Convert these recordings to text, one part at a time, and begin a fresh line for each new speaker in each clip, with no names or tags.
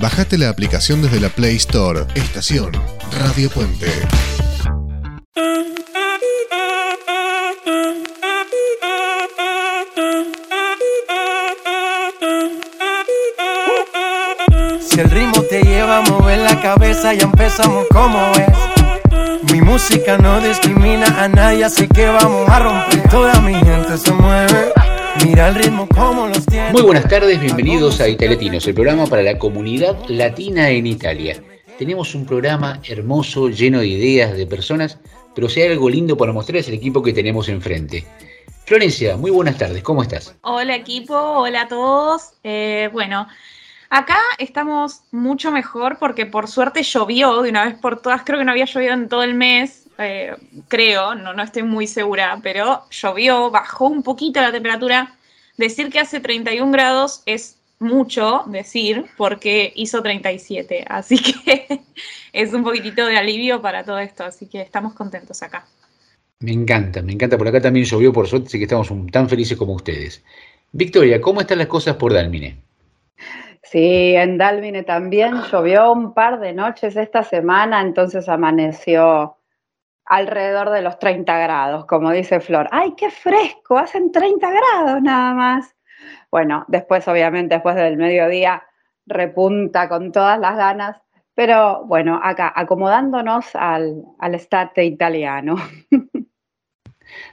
Bajate la aplicación desde la Play Store. Estación Radio Puente.
Si el ritmo te lleva a la cabeza, ya empezamos como es. Mi música no discrimina a nadie, así que vamos a romper. Toda mi gente se mueve. Mira el ritmo como los tiene.
Muy buenas tardes, bienvenidos a Italiatinos, el programa para la comunidad latina en Italia. Tenemos un programa hermoso, lleno de ideas, de personas, pero si hay algo lindo para mostrar es el equipo que tenemos enfrente. Florencia, muy buenas tardes, ¿cómo estás?
Hola equipo, hola a todos. Eh, bueno, acá estamos mucho mejor porque por suerte llovió de una vez por todas. Creo que no había llovido en todo el mes, eh, creo, no, no estoy muy segura, pero llovió, bajó un poquito la temperatura. Decir que hace 31 grados es mucho decir porque hizo 37, así que es un poquitito de alivio para todo esto, así que estamos contentos acá.
Me encanta, me encanta. Por acá también llovió, por suerte, así que estamos tan felices como ustedes. Victoria, ¿cómo están las cosas por Dalmine?
Sí, en Dalmine también llovió un par de noches esta semana, entonces amaneció alrededor de los 30 grados, como dice Flor. ¡Ay, qué fresco! Hacen 30 grados nada más. Bueno, después, obviamente, después del mediodía, repunta con todas las ganas, pero bueno, acá, acomodándonos al, al estate italiano.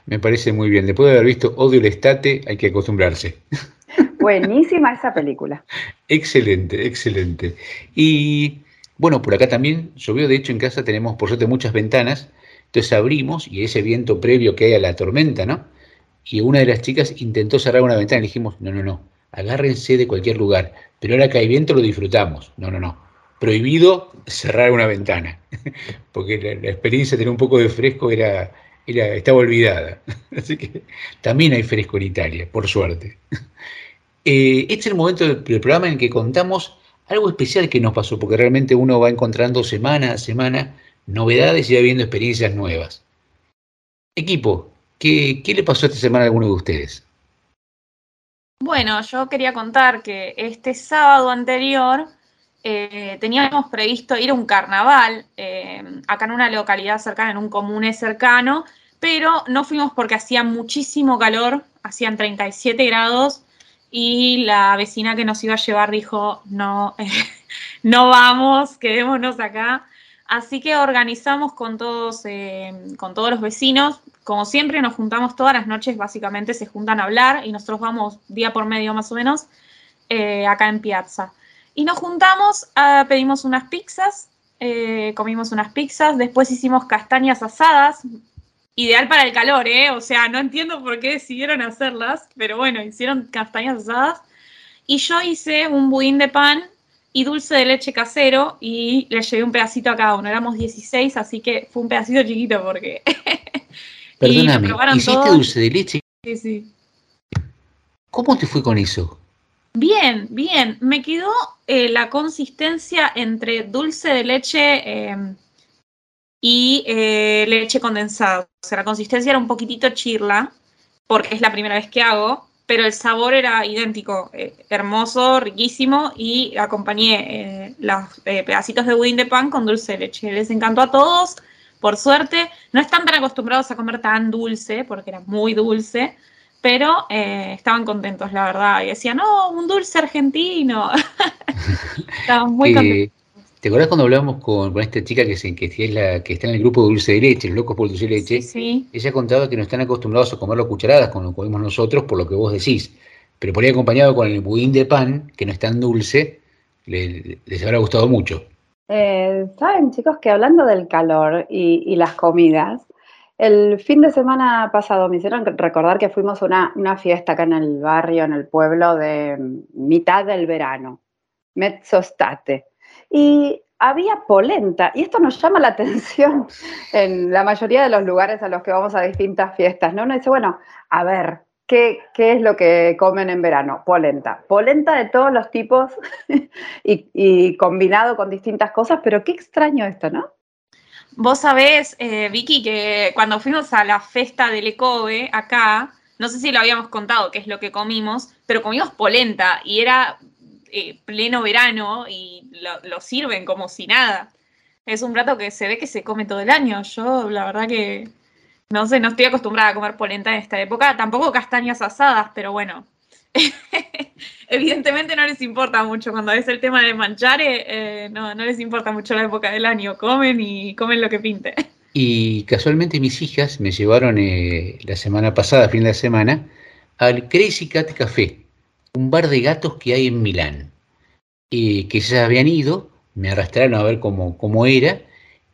Me parece muy bien. Después de haber visto Odio el Estate, hay que acostumbrarse.
Buenísima esa película.
excelente, excelente. Y bueno, por acá también llovió. De hecho, en casa tenemos, por suerte, muchas ventanas. Entonces abrimos y ese viento previo que hay a la tormenta, ¿no? Y una de las chicas intentó cerrar una ventana y dijimos, no, no, no, agárrense de cualquier lugar. Pero ahora que hay viento lo disfrutamos. No, no, no. Prohibido cerrar una ventana. Porque la, experiencia de tener un poco de fresco era, era, estaba olvidada. Así que también hay fresco en Italia, por suerte. Eh, este es el momento del, del, programa en que contamos algo especial que nos pasó, porque realmente uno va encontrando semana a semana novedades y va viendo experiencias nuevas. Equipo, ¿qué, qué le pasó esta semana a alguno de ustedes?
Bueno, yo quería contar que este sábado anterior eh, teníamos previsto ir a un carnaval eh, acá en una localidad cercana, en un comune cercano, pero no fuimos porque hacía muchísimo calor, hacían 37 grados y la vecina que nos iba a llevar dijo, no, no vamos, quedémonos acá. Así que organizamos con todos, eh, con todos los vecinos. Como siempre, nos juntamos todas las noches, básicamente se juntan a hablar y nosotros vamos día por medio más o menos eh, acá en Piazza. Y nos juntamos, uh, pedimos unas pizzas, eh, comimos unas pizzas, después hicimos castañas asadas, ideal para el calor, ¿eh? O sea, no entiendo por qué decidieron hacerlas, pero bueno, hicieron castañas asadas. Y yo hice un budín de pan y dulce de leche casero y le llevé un pedacito a cada uno. Éramos 16, así que fue un pedacito chiquito porque...
Perdóname, ¿hiciste todos. dulce de leche?
Sí, sí.
¿Cómo te fue con eso?
Bien, bien. Me quedó eh, la consistencia entre dulce de leche eh, y eh, leche condensada. O sea, la consistencia era un poquitito chirla, porque es la primera vez que hago, pero el sabor era idéntico, eh, hermoso, riquísimo, y acompañé eh, los eh, pedacitos de budín de pan con dulce de leche. Les encantó a todos, por suerte. No están tan acostumbrados a comer tan dulce, porque era muy dulce, pero eh, estaban contentos, la verdad. Y decían, no, un dulce argentino. estaban muy contentos.
¿Te acuerdas cuando hablábamos con, con, esta chica que, se, que, es la, que está en el grupo de dulce de leche, los locos por dulce de leche?
Sí, sí.
Ella contaba que no están acostumbrados a comerlo a cucharadas, como lo comemos nosotros, por lo que vos decís. Pero por ahí acompañado con el budín de pan, que no es tan dulce, le, les habrá gustado mucho.
Eh, Saben, chicos, que hablando del calor y, y, las comidas, el fin de semana pasado me hicieron recordar que fuimos a una, una fiesta acá en el barrio, en el pueblo, de mitad del verano, mezzostate. Y había polenta, y esto nos llama la atención en la mayoría de los lugares a los que vamos a distintas fiestas, ¿no? Uno dice, bueno, a ver, ¿qué, qué es lo que comen en verano? Polenta. Polenta de todos los tipos y, combinado con distintas cosas, pero qué extraño esto, ¿no?
Vos sabés, eh, Vicky, que cuando fuimos a la festa del ECOBE acá, no sé si lo habíamos contado qué es lo que comimos, pero comimos polenta y era eh, pleno verano y lo, sirven como si nada. Es un plato que se ve que se come todo el año. Yo, la verdad que no sé, no estoy acostumbrada a comer polenta en esta época. Tampoco castañas asadas, pero bueno. Evidentemente no les importa mucho. Cuando es el tema de manchar, eh, no, no les importa mucho la época del año. Comen y comen lo que pinte.
Y casualmente mis hijas me llevaron eh, la semana pasada, fin de semana, al Crazy Cat Café, un bar de gatos que hay en Milán. que ya habían ido, me arrastraron a ver cómo, cómo era,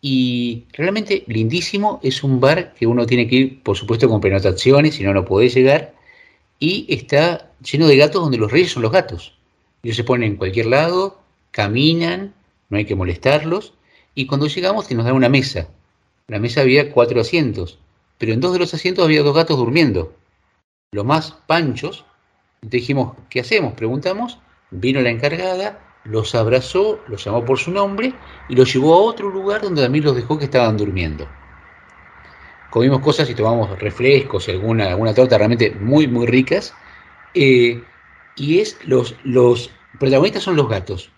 y realmente lindísimo, es un bar que uno tiene que ir, por supuesto, con prenotaciones, si no, no puede llegar, y está lleno de gatos donde los reyes son los gatos. Ellos se ponen en cualquier lado, caminan, no hay que molestarlos, y cuando llegamos nos dan una mesa, la mesa había cuatro asientos, pero en dos de los asientos había dos gatos durmiendo. Los más panchos. Dijimos, ¿qué hacemos? Preguntamos. Vino la encargada, los abrazó, los llamó por su nombre y los llevó a otro lugar donde también los dejó que estaban durmiendo. Comimos cosas y tomamos refrescos y alguna, alguna torta realmente muy, muy ricas. Eh, y es los, los protagonistas son los gatos.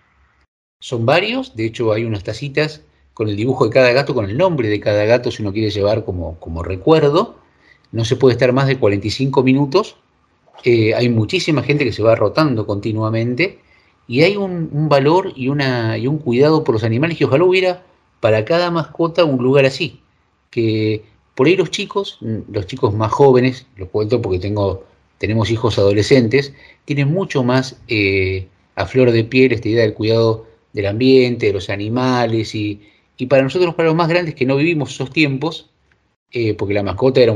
Son varios, de hecho hay unas tacitas con el dibujo de cada gato, con el nombre de cada gato, si uno quiere llevar como, como recuerdo. No se puede estar más de 45 minutos. Eh, hay muchísima gente que se va rotando continuamente y hay un, valor y, una, y un cuidado por los animales que ojalá hubiera para cada mascota un lugar así. Que por ahí los chicos, los chicos más jóvenes, lo cuento porque tengo, tenemos hijos adolescentes, tienen mucho más eh, a flor de piel esta idea del cuidado del ambiente, de los animales y, y para nosotros, para los más grandes que no vivimos esos tiempos, eh, porque la mascota era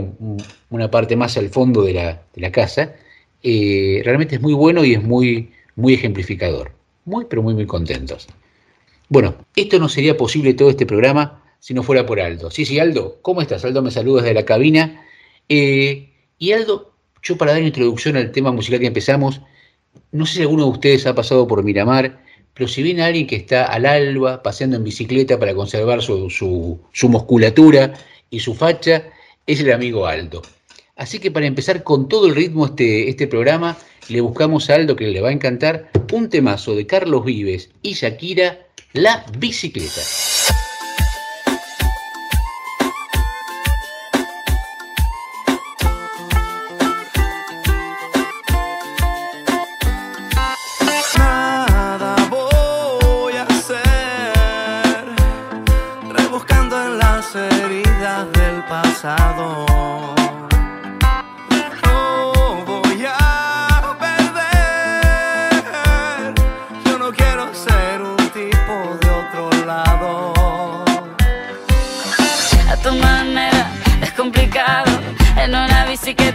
una parte más al fondo de la, casa, eh, realmente es muy bueno y es muy, muy ejemplificador. Muy, pero muy, muy contentos. Bueno, esto no sería posible todo este programa si no fuera por Aldo. Sí, sí, Aldo, ¿cómo estás? Aldo me saluda desde la cabina. Eh, y Aldo, yo para dar introducción al tema musical que empezamos, no sé si alguno de ustedes ha pasado por Miramar pero si viene alguien que está al alba paseando en bicicleta para conservar su, musculatura y su facha, es el amigo Aldo. Así que para empezar con todo el ritmo este, este programa, le buscamos a Aldo que le va a encantar un temazo de Carlos Vives y Shakira, La Bicicleta.
Que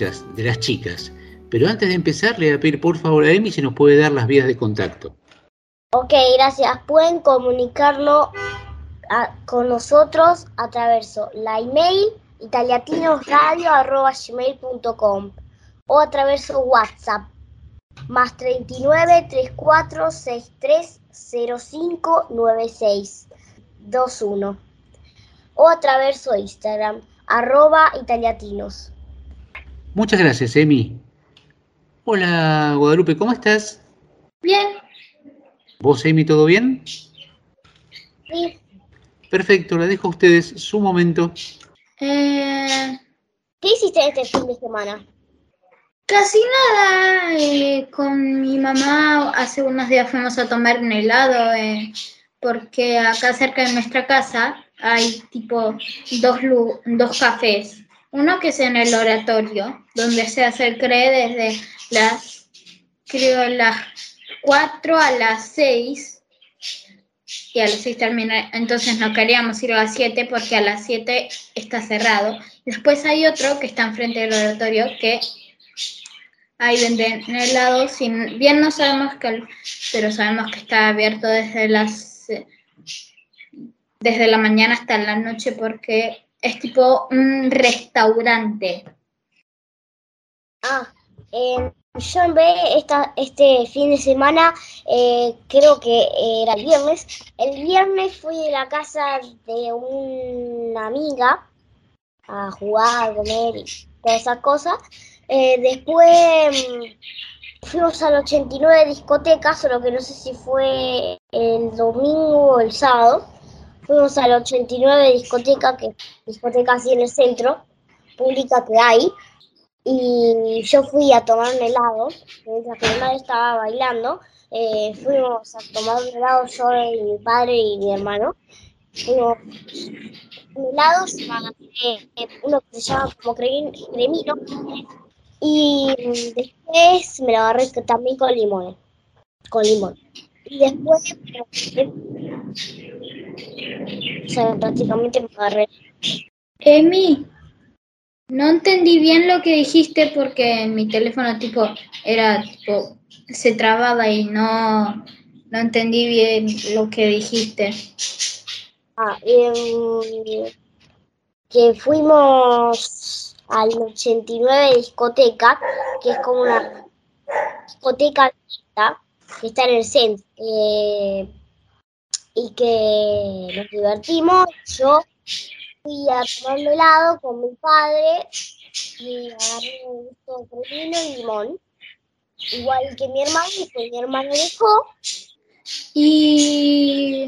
de las chicas. Pero antes de empezar, le voy a pedir por favor a Emi si nos puede dar las vías de contacto.
Ok, gracias. Pueden comunicarlo a- con nosotros a través de la email italiatinosradio.gmail.com o a través de WhatsApp más 39 34 63 05 96 21 o a través de Instagram arroba italiatinos.
Muchas gracias, Emi. Hola, Guadalupe, ¿cómo estás?
Bien.
¿Vos, Emi, todo bien?
Sí.
Perfecto, la dejo a ustedes su momento.
Eh,
¿Qué hiciste este fin de semana?
casi nada. eh, con mi mamá hace unos días fuimos a tomar un helado eh, porque acá cerca de nuestra casa hay tipo dos, dos cafés. Uno que es en el oratorio, donde se hace el CRE desde las, creo, las 4 a las 6 y a las 6 termina, entonces no queríamos ir a las 7 porque a las 7 está cerrado. Después hay otro que está enfrente del oratorio que ahí venden helados, sin, bien no sabemos que, pero sabemos que está abierto desde las desde la mañana hasta la noche porque es tipo un restaurante.
Ah, eh, yo en vez esta, este fin de semana, eh, creo que era el viernes, el viernes fui a la casa de una amiga a jugar, a comer y todas esas cosas. Eh, después mm, fuimos al 89 discoteca, solo que no sé si fue el domingo o el sábado. Fuimos al 89 discoteca, que discoteca así en el centro, pública que hay. Y yo fui a tomar un helado, mientras mi madre estaba bailando. eh, fuimos a tomar un helado yo mi padre y mi hermano. Fuimos un helado, eh, uno que se llama como cre- cremino. Y después me lo agarré también con limón. Con limón. Y después, o sea, prácticamente me agarré.
Emi, no entendí bien lo que dijiste porque mi teléfono tipo era tipo se trababa y no no entendí bien lo que dijiste.
Ah, em, que fuimos al 89 discoteca, que es como una discoteca que está en el centro, eh, y que nos divertimos. Yo fui a tomar un helado con mi padre y agarré un gusto de cremino y limón, igual que mi hermano, y pues mi hermano dejó.
Y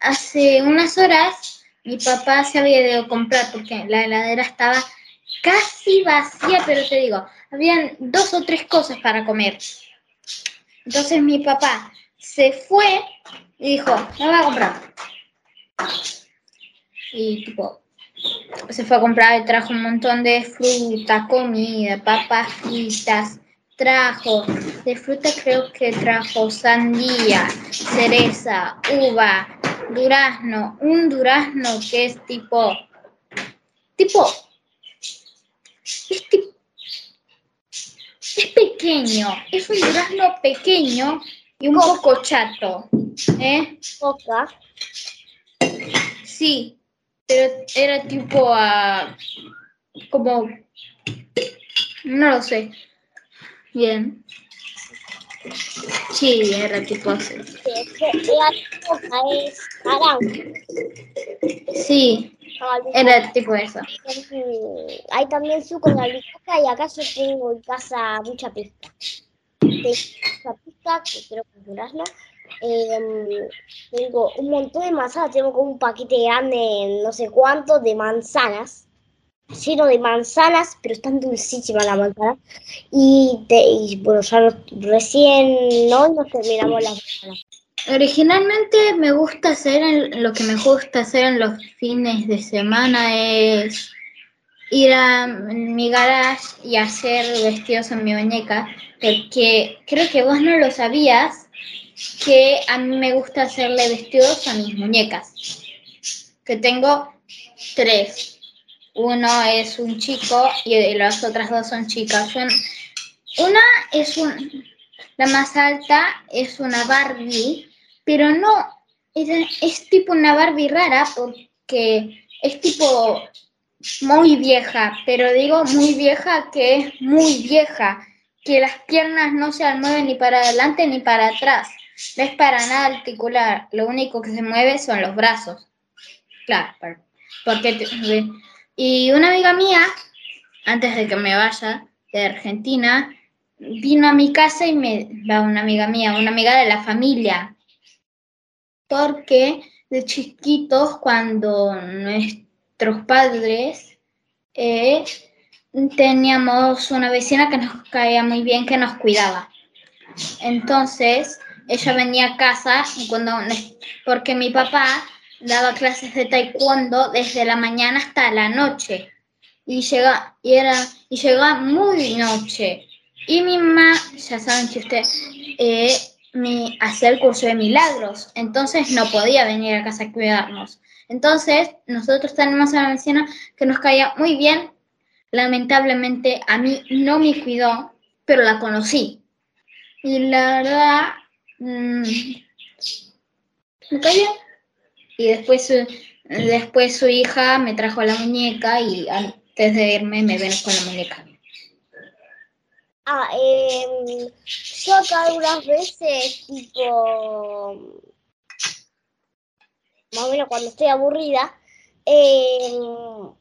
hace unas horas mi papá se había ido a comprar porque la heladera estaba casi vacía, pero te digo, habían dos o tres cosas para comer. Entonces mi papá se fue y dijo, me voy a comprar. Y tipo, se fue a comprar y trajo un montón de fruta, comida, papas fritas, trajo, de fruta creo que trajo sandía, cereza, uva, durazno, un durazno que es tipo, tipo, es, ti- es pequeño, es un durazno pequeño y un poco chato, ¿eh?
Coca,
Sí, pero era tipo a... como... no lo sé. Bien. Sí, era tipo así.
La.
Sí, era tipo eso.
Hay también suco de albicoca y acá yo tengo en casa mucha pista. Pista, que quiero. Em, tengo un montón de manzanas, tengo como un paquete grande, no sé cuánto, de manzanas. Lleno de manzanas, pero están dulcísimas las manzanas. Y, te- y, bueno, ya recién hoy nos terminamos las manzanas.
Originalmente me gusta hacer, lo que me gusta hacer en los fines de semana es ir a mi garage y hacer vestidos en mi muñeca, porque creo que vos no lo sabías, que a mí me gusta hacerle vestidos a mis muñecas, que tengo tres. Uno es un chico y las otras dos son chicas. Una es un, la más alta es una Barbie, pero no, es, es tipo una Barbie rara porque es tipo muy vieja, pero digo muy vieja que es muy vieja, que las piernas no se mueven ni para adelante ni para atrás, no es para nada articular, lo único que se mueve son los brazos. Claro, por- porque y una amiga mía, antes de que me vaya de Argentina, vino a mi casa y me va una amiga mía, una amiga de la familia, porque de chiquitos cuando nuestros padres eh, teníamos una vecina que nos caía muy bien, que nos cuidaba. Entonces, ella venía a casa cuando, porque mi papá daba clases de taekwondo desde la mañana hasta la noche. Y llega y era y llegaba muy noche. Y mi mamá ya saben que usted eh, hacía el curso de milagros. Entonces no podía venir a casa a cuidarnos entonces nosotros tenemos a una vecina que nos caía muy bien. Lamentablemente a mí no me cuidó pero la conocí. Y la verdad mm, me caía y después su, después su hija me trajo la muñeca y antes de irme me ven con la muñeca.
Ah, em, yo acá algunas veces, tipo, más o menos cuando estoy aburrida, em,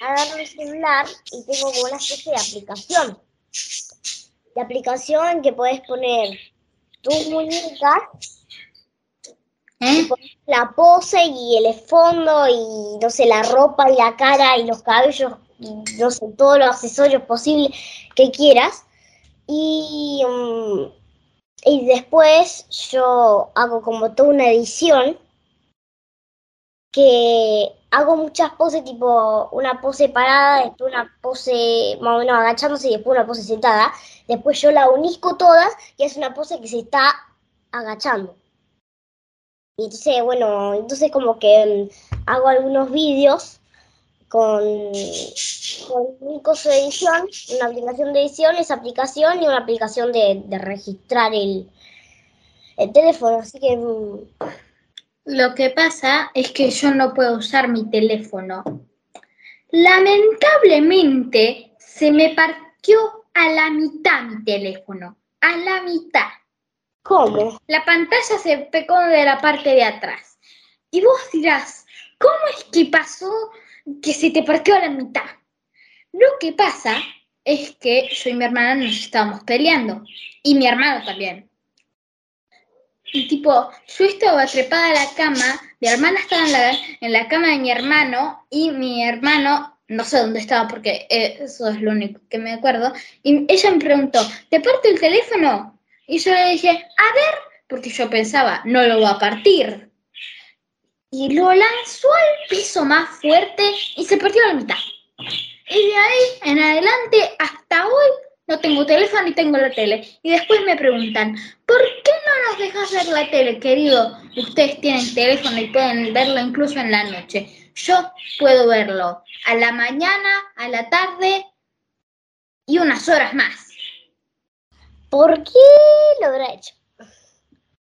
agarro el celular y tengo como una especie de aplicación. De aplicación que puedes poner tus muñecas,
¿Eh?
la pose y el fondo y, no sé, la ropa y la cara y los cabellos y, no sé, todos los accesorios posibles que quieras. Y, mm, y después yo hago como toda una edición que hago muchas poses, tipo una pose parada, después una pose más o menos agachándose y después una pose sentada. Después yo la unisco todas y es una pose que se está agachando. Y entonces, bueno, entonces como que mm, hago algunos vídeos con, con un coso de edición, una aplicación de edición, esa aplicación y una aplicación de, de registrar el, el teléfono. Así que mm,
Lo que pasa es que yo no puedo usar mi teléfono. Lamentablemente se me partió a la mitad mi teléfono. A la mitad.
¿cómo?
La pantalla se pegó de la parte de atrás. Y vos dirás, ¿cómo es que pasó que se te partió a la mitad? Lo que pasa es que yo y mi hermana nos estábamos peleando. Y mi hermano también. Y tipo, yo estaba trepada a la cama, mi hermana estaba en la, en la cama de mi hermano y mi hermano, no sé dónde estaba porque eso es lo único que me acuerdo, y ella me preguntó, ¿te parto el teléfono? Y yo le dije, a ver, porque yo pensaba, no lo va a partir. Y lo lanzó al piso más fuerte y se partió a la mitad. Y de ahí en adelante, hasta hoy, no tengo teléfono ni tengo la tele. Y después me preguntan, ¿por qué no nos dejas ver la tele, querido? Ustedes tienen teléfono y pueden verlo incluso en la noche. Yo puedo verlo a la mañana, a la tarde y unas horas más.
¿Por qué lo habrá hecho?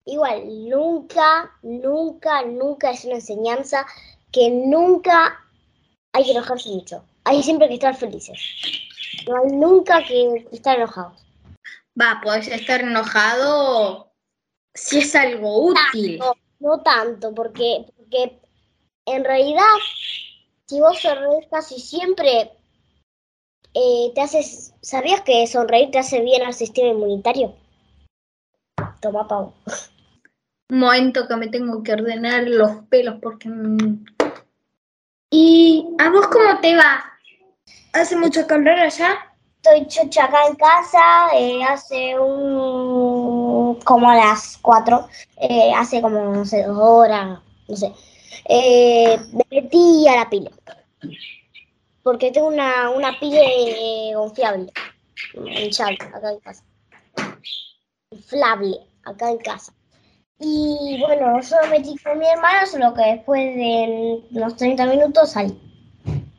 Igual, nunca, nunca, nunca es una enseñanza que nunca hay que enojarse mucho. Hay siempre que estar felices. No hay nunca que estar enojados.
Va, podés estar enojado si es algo útil.
No, no tanto, porque, porque en realidad, si vos sonreís casi siempre, eh, te haces. ¿Sabías que sonreír te hace bien al sistema inmunitario? Toma, Pau.
Momento que me tengo que ordenar los pelos porque... mm. ¿Y a vos cómo te va? ¿Hace mucho calor allá?
Estoy chocha acá en casa, eh, hace un. como a las 4, hace como, no sé, dos horas, no sé. Eh, me metí a la pila. Porque tengo una, una pila eh, confiable, hinchable, acá en casa. Inflable, acá en casa. Y bueno, yo me con mi hermano, solo que después de unos 30 minutos salí.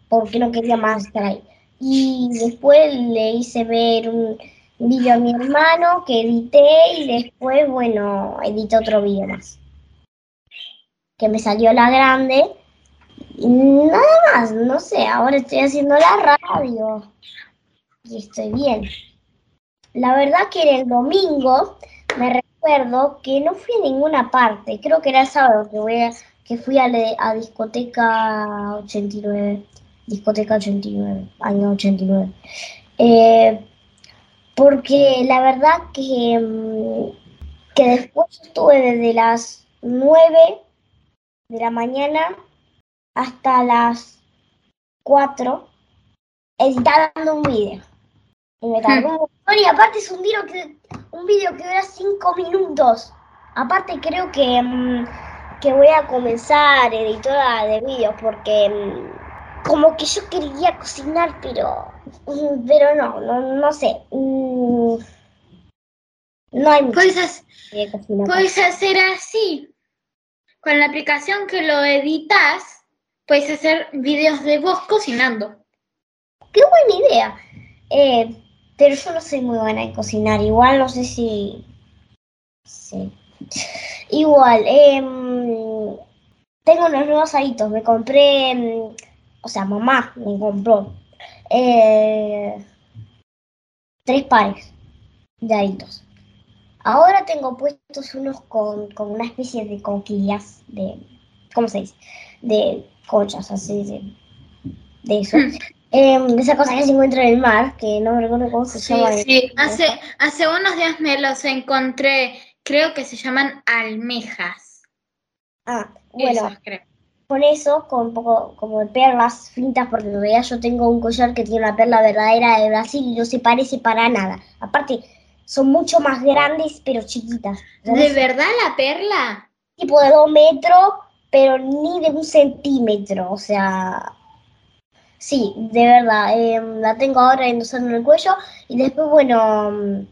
Porque no quería más estar ahí. Y después le hice ver un vídeo a mi hermano que edité y después, bueno, edité otro vídeo más. Que me salió la grande. Y nada más, no sé, ahora estoy haciendo la radio. Y estoy bien. La verdad que en el domingo me recuerdo que no fui a ninguna parte. Creo que era el sábado que, voy a- que fui a, a discoteca 89. Discoteca 89, año 89. Eh, porque la verdad que, mm, que después estuve desde las 9 de la mañana hasta las 4 editando un video. Y me tardó un montón y aparte es un video que, un video que dura 5 minutos. Aparte creo que, mm, que voy a comenzar editora de vídeos porque mm, como que yo quería cocinar, pero, mm, pero no, no, no sé. No hay
Puedes, ha-
que cocinar.
puedes hacer así. Con la aplicación que lo editas, puedes hacer videos de vos cocinando.
Qué buena idea. Eh, pero yo no soy muy buena en cocinar. Igual no sé si. Sí. Igual, em, tengo unos nuevos aritos. Me compré. em, o sea, mamá me compró. eh, tres pares de aritos. Ahora tengo puestos unos con, con una especie de conquillas. De, ¿Cómo se dice? De conchas, así de, de eso. De esa cosa que se encuentra en el mar, que no me recuerdo cómo se
Sí,
llama.
sí. Hace, hace unos días me los encontré. Creo que se llaman almejas.
Ah, bueno,
creo.
con eso, con un poco como de perlas fintas, porque en realidad yo tengo un collar que tiene una perla verdadera de Brasil y no se parece para nada. Aparte, son mucho más grandes, pero chiquitas.
¿De verdad la perla?
tipo de dos metros, pero ni de un centímetro. O sea, sí, de verdad. em, la tengo ahora endosando en el cuello. Y después, bueno, mm,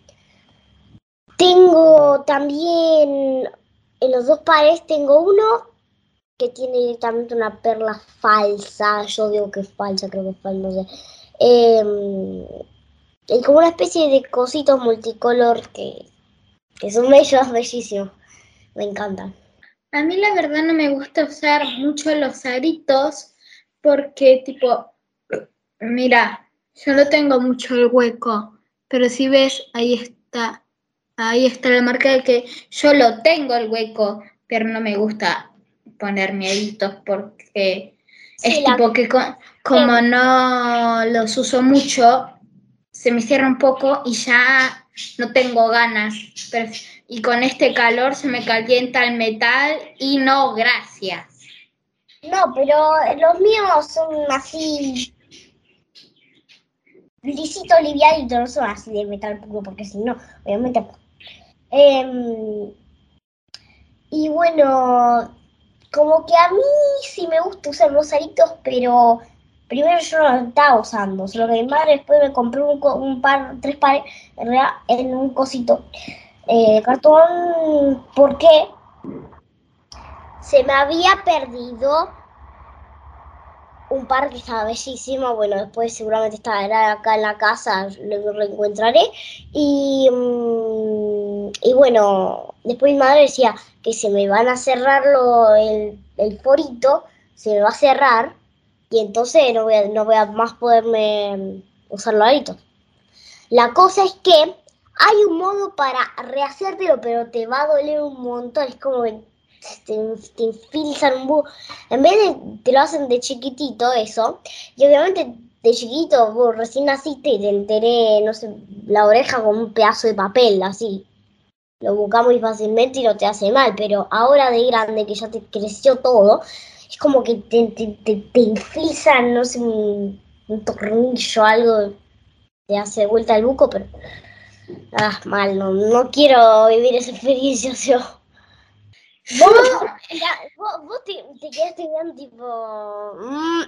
tengo también en los dos pares, tengo uno que tiene directamente una perla falsa. Yo digo que es falsa, creo que es falsa, no sé. Em, y como una especie de cositos multicolor que, que son bellos, bellísimos. Me encantan.
A mí la verdad no me gusta usar mucho los aritos porque tipo, mira, yo no tengo mucho el hueco, pero si ves, ahí está, ahí está la marca de que yo lo tengo el hueco, pero no me gusta ponerme aritos porque
Sí,
es
la-
tipo que co- como no los uso mucho, se me cierra un poco y ya no tengo ganas. Pero- y con este calor se me calienta el metal y no, gracias.
No, pero los míos son así. Lisitos, livianitos, no son así de metal puro, porque si no, obviamente. Em, y bueno, como que a mí sí me gusta usar los aritos, pero primero yo no estaba usando. Solo que mi madre después me compró un, par, tres pares, en en un cosito eh, de cartón, porque se me había perdido un par que estaba bellísimo. Bueno, después seguramente estará acá en la casa, lo reencontraré. Y, mm, y bueno, después mi madre decía que se me van a cerrar lo- el, el forito se me va a cerrar y entonces no voy a, no voy a más poderme usar los aritos. La cosa es que hay un modo para rehacértelo, pero te va a doler un montón. Es como te, te infilzan un búho. En vez de te lo hacen de chiquitito, eso. Y obviamente de chiquito, vos recién naciste y te enteré, no sé, la oreja con un pedazo de papel, así. Lo buscas muy fácilmente y no te hace mal, pero ahora de grande, que ya te creció todo, es como que te, te, te, te infilzan, no sé, un, un tornillo, algo, te hace vuelta el buco, pero. Ah, mal, no, no quiero vivir esa experiencia, yo. Vos, ya, vos, vos te, te quedaste bien tipo. mm,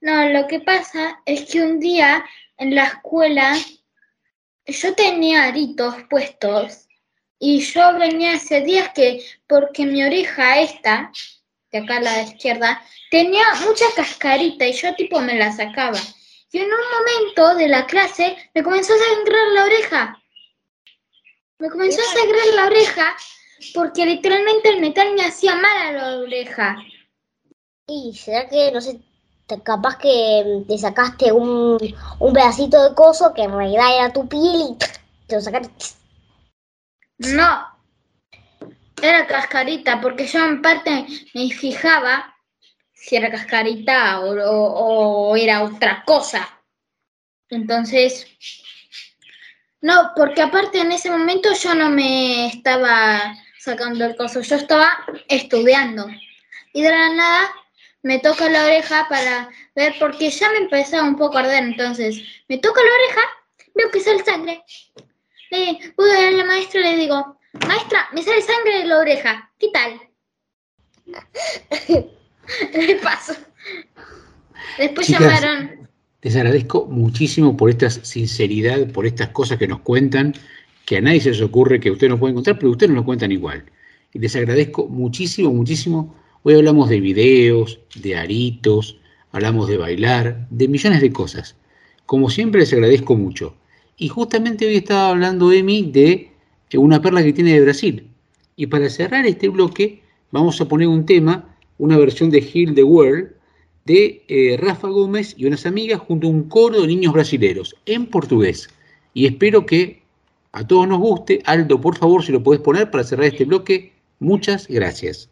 No, lo que pasa es que un día en la escuela yo tenía aritos puestos y yo venía ese día que porque mi oreja esta, de acá a la izquierda, tenía mucha cascarita y yo tipo me la sacaba. Y en un momento de la clase me comenzó a sangrar la oreja. Me comenzó a sangrar la oreja porque literalmente el metal me hacía mal a la oreja.
Y será que, no sé, capaz que te sacaste un, un pedacito de coso que en realidad era tu piel y te lo sacaste.
No, era cascarita, porque yo en parte me fijaba si era cascarita o, o- o era otra cosa. Entonces, no, porque aparte en ese momento yo no me estaba sacando el coso, yo estaba estudiando. Y de la nada me toca la oreja para ver, porque ya me empezaba un poco a arder, entonces me toca la oreja, veo que sale sangre. Le voy a la maestra y le digo, maestra, me sale sangre de la oreja, ¿qué tal? Le paso. Después
Chicas,
llamaron,
Les agradezco muchísimo por esta sinceridad, por estas cosas que nos cuentan, que a nadie se les ocurre que ustedes nos pueden contar, pero ustedes nos lo cuentan igual. Y les agradezco muchísimo, muchísimo. Hoy hablamos de videos, de aritos, hablamos de bailar, de millones de cosas. Como siempre les agradezco mucho. Y justamente hoy estaba hablando Emi de eh, una perla que tiene de Brasil. Y para cerrar este bloque vamos a poner un tema, una versión de Heal the World, de eh, Rafa Gómez y unas amigas junto a un coro de niños brasileros en portugués. Y espero que a todos nos guste. Aldo, por favor, si lo podés poner para cerrar este bloque. Muchas gracias.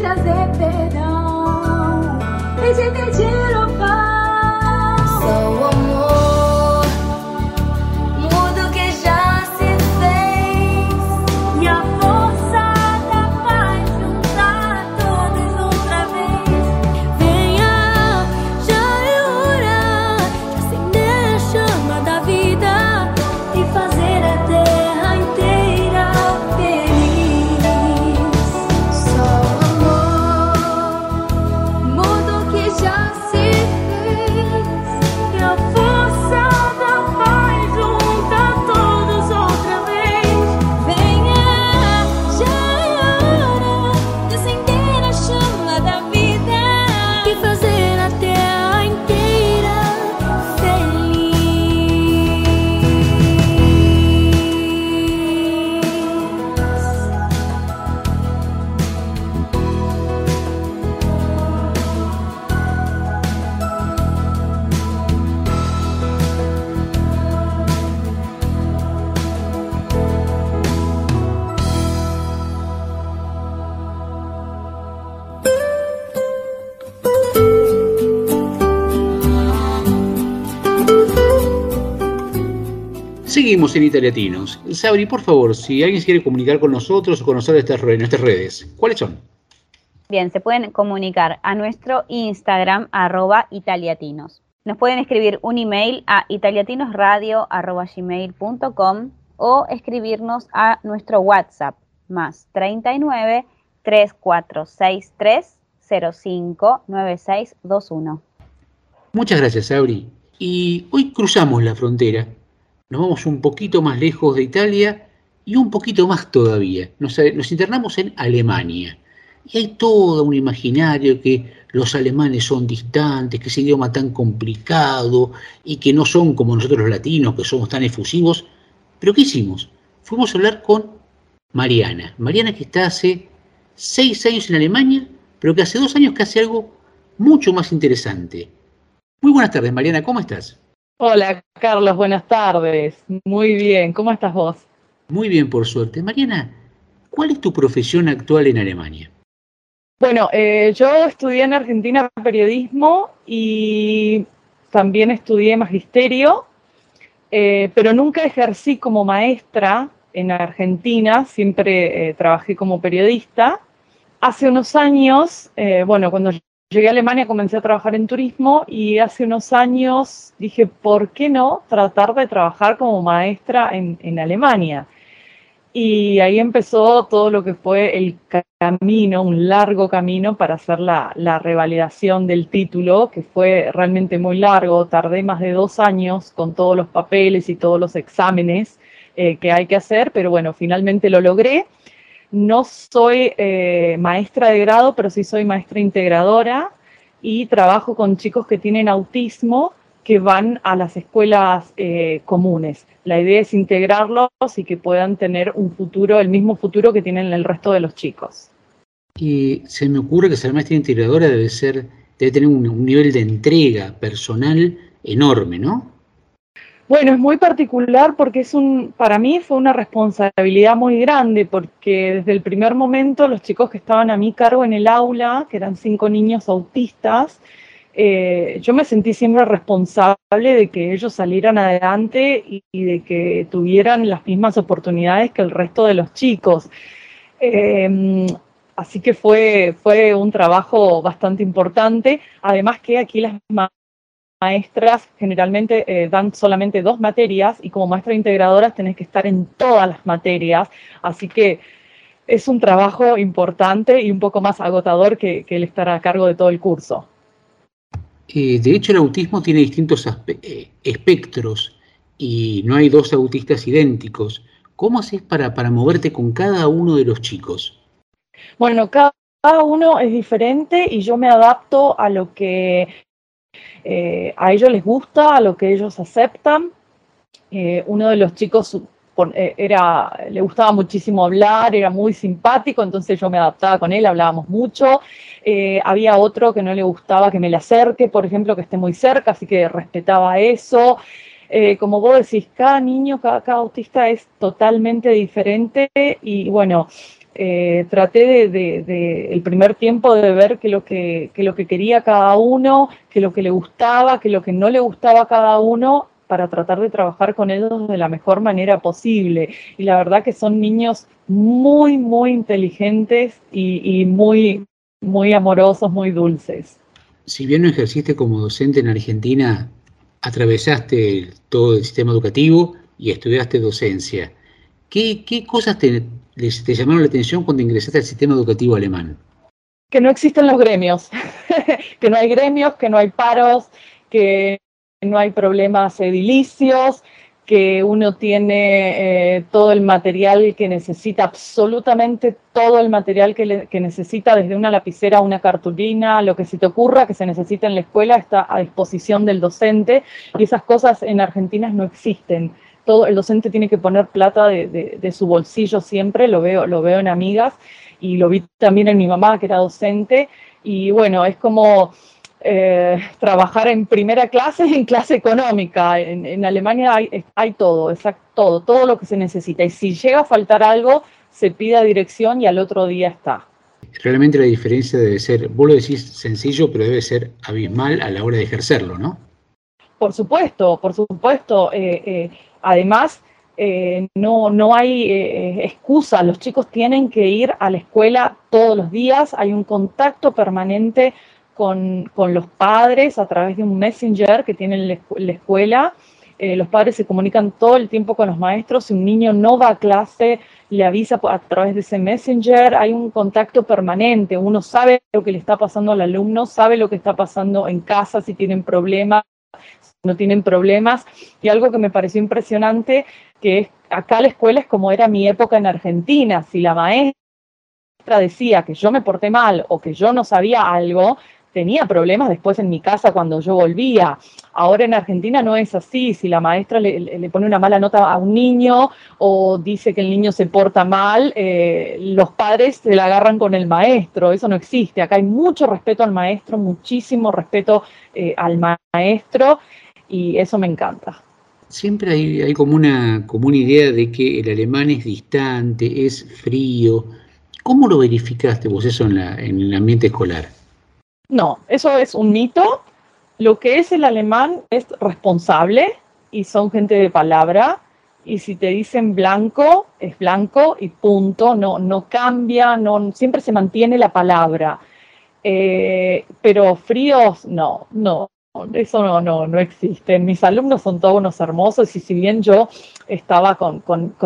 Trazer perdão. E te
Seguimos en Italiatinos. Sabri, por favor, si alguien se quiere comunicar con nosotros o conocer estas redes, nuestras redes, ¿cuáles son?
Bien, se pueden comunicar a nuestro Instagram, arroba italiatinos. Nos pueden escribir un email a italiatinosradio.gmail.com o escribirnos a nuestro WhatsApp, más 39 3463 05 9621.
Muchas gracias, Sabri. Y hoy cruzamos la frontera, nos vamos un poquito más lejos de Italia y un poquito más todavía. Nos, nos internamos en Alemania. Y hay todo un imaginario que los alemanes son distantes, que ese idioma tan complicado y que no son como nosotros los latinos, que somos tan efusivos. Pero ¿qué hicimos? Fuimos a hablar con Mariana. Mariana que está hace seis años en Alemania, pero que hace dos años que hace algo mucho más interesante. Muy buenas tardes, Mariana, ¿cómo estás?
Hola, Carlos, buenas tardes. Muy bien, ¿cómo estás vos?
Muy bien, por suerte. Mariana, ¿cuál es tu profesión actual en Alemania?
Bueno, eh, yo estudié en Argentina periodismo y también estudié magisterio, eh, pero nunca ejercí como maestra en Argentina, siempre eh, trabajé como periodista. Hace unos años, bueno, cuando llegué a Alemania comencé a trabajar en turismo y hace unos años dije, ¿por qué no tratar de trabajar como maestra en, en Alemania? Y ahí empezó todo lo que fue el camino, un largo camino para hacer la, la, revalidación del título, que fue realmente muy largo. Tardé más de dos años con todos los papeles y todos los exámenes eh, que hay que hacer, pero bueno, finalmente lo logré. No soy eh, maestra de grado, pero sí soy maestra integradora y trabajo con chicos que tienen autismo que van a las escuelas eh, comunes. La idea es integrarlos y que puedan tener un futuro, el mismo futuro que tienen el resto de los chicos.
Y se me ocurre que ser maestra integradora debe ser, debe tener un, un nivel de entrega personal enorme, ¿no?
Bueno, es muy particular porque es un, para mí fue una responsabilidad muy grande porque desde el primer momento los chicos que estaban a mi cargo en el aula, que eran cinco niños autistas, eh, yo me sentí siempre responsable de que ellos salieran adelante y, de que tuvieran las mismas oportunidades que el resto de los chicos. Eh, así que fue, fue un trabajo bastante importante. Además que aquí las maestras generalmente eh, dan solamente dos materias y como maestra integradora tenés que estar en todas las materias. Así que es un trabajo importante y un poco más agotador que, que el estar a cargo de todo el curso.
Eh, de hecho, el autismo tiene distintos eh, espectros y no hay dos autistas idénticos. ¿Cómo haces para, para moverte con cada uno de los chicos?
Bueno, cada uno es diferente y yo me adapto a lo que eh, a ellos les gusta, a lo que ellos aceptan. Eh, uno de los chicos eh, era, le gustaba muchísimo hablar, era muy simpático, entonces yo me adaptaba con él, hablábamos mucho. había otro que no le gustaba que me le acerque, por ejemplo, que esté muy cerca, así que respetaba eso. como vos decís, cada niño, cada, cada autista es totalmente diferente y bueno, eh, traté de, el primer tiempo de ver que lo que, lo que quería cada uno, que lo que le gustaba, que lo que no le gustaba a cada uno, para tratar de trabajar con ellos de la mejor manera posible. Y la verdad que son niños muy, muy inteligentes y, muy, muy amorosos, muy dulces.
Si bien no ejerciste como docente en Argentina, atravesaste todo el sistema educativo y estudiaste docencia. ¿Qué, qué cosas te, te llamaron la atención cuando ingresaste al sistema educativo alemán?
Que no existen los gremios, que no hay gremios, que no hay paros, que no hay problemas edilicios, que uno tiene eh, todo el material que necesita, absolutamente todo el material que, que, necesita, desde una lapicera una cartulina, lo que se te ocurra que se necesita en la escuela está a disposición del docente y esas cosas en Argentina no existen todo, el docente tiene que poner plata de, su bolsillo siempre, lo veo, lo veo en amigas y lo vi también en mi mamá que era docente y bueno, es como eh, trabajar en primera clase, en clase económica. En, Alemania hay, hay todo, exacto, todo, todo lo que se necesita. Y si llega a faltar algo, se pide a dirección y al otro día está.
Realmente la diferencia debe ser, vos lo decís sencillo, pero debe ser abismal a la hora de ejercerlo, ¿no?
Por supuesto, por supuesto. Eh, eh, además, eh, no, no hay excusa, los chicos tienen que ir a la escuela todos los días, hay un contacto permanente con, los padres a través de un messenger que tiene la, escuela. los padres se comunican todo el tiempo con los maestros. Si un niño no va a clase, le avisa a través de ese messenger. Hay un contacto permanente. Uno sabe lo que le está pasando al alumno, sabe lo que está pasando en casa, si tienen problemas, no tienen problemas. Y algo que me pareció impresionante, que es acá la escuela es como era mi época en Argentina. Si la maestra decía que yo me porté mal o que yo no sabía algo, tenía problemas después en mi casa cuando yo volvía. Ahora en Argentina no es así. Si la maestra le, pone una mala nota a un niño o dice que el niño se porta mal, eh, los padres se la agarran con el maestro. Eso no existe. Acá hay mucho respeto al maestro, muchísimo respeto eh, al maestro y eso me encanta.
Siempre hay, como, una, como una idea de que el alemán es distante, es frío. ¿Cómo lo verificaste vos eso en, en el ambiente escolar?
No, eso es un mito. Lo que es el alemán es responsable y son gente de palabra. Y si te dicen blanco, es blanco y punto. No, no cambia, no, siempre se mantiene la palabra. Eh, pero fríos, no, no. Eso no, no, no existe. Mis alumnos son todos unos hermosos y si bien yo estaba con,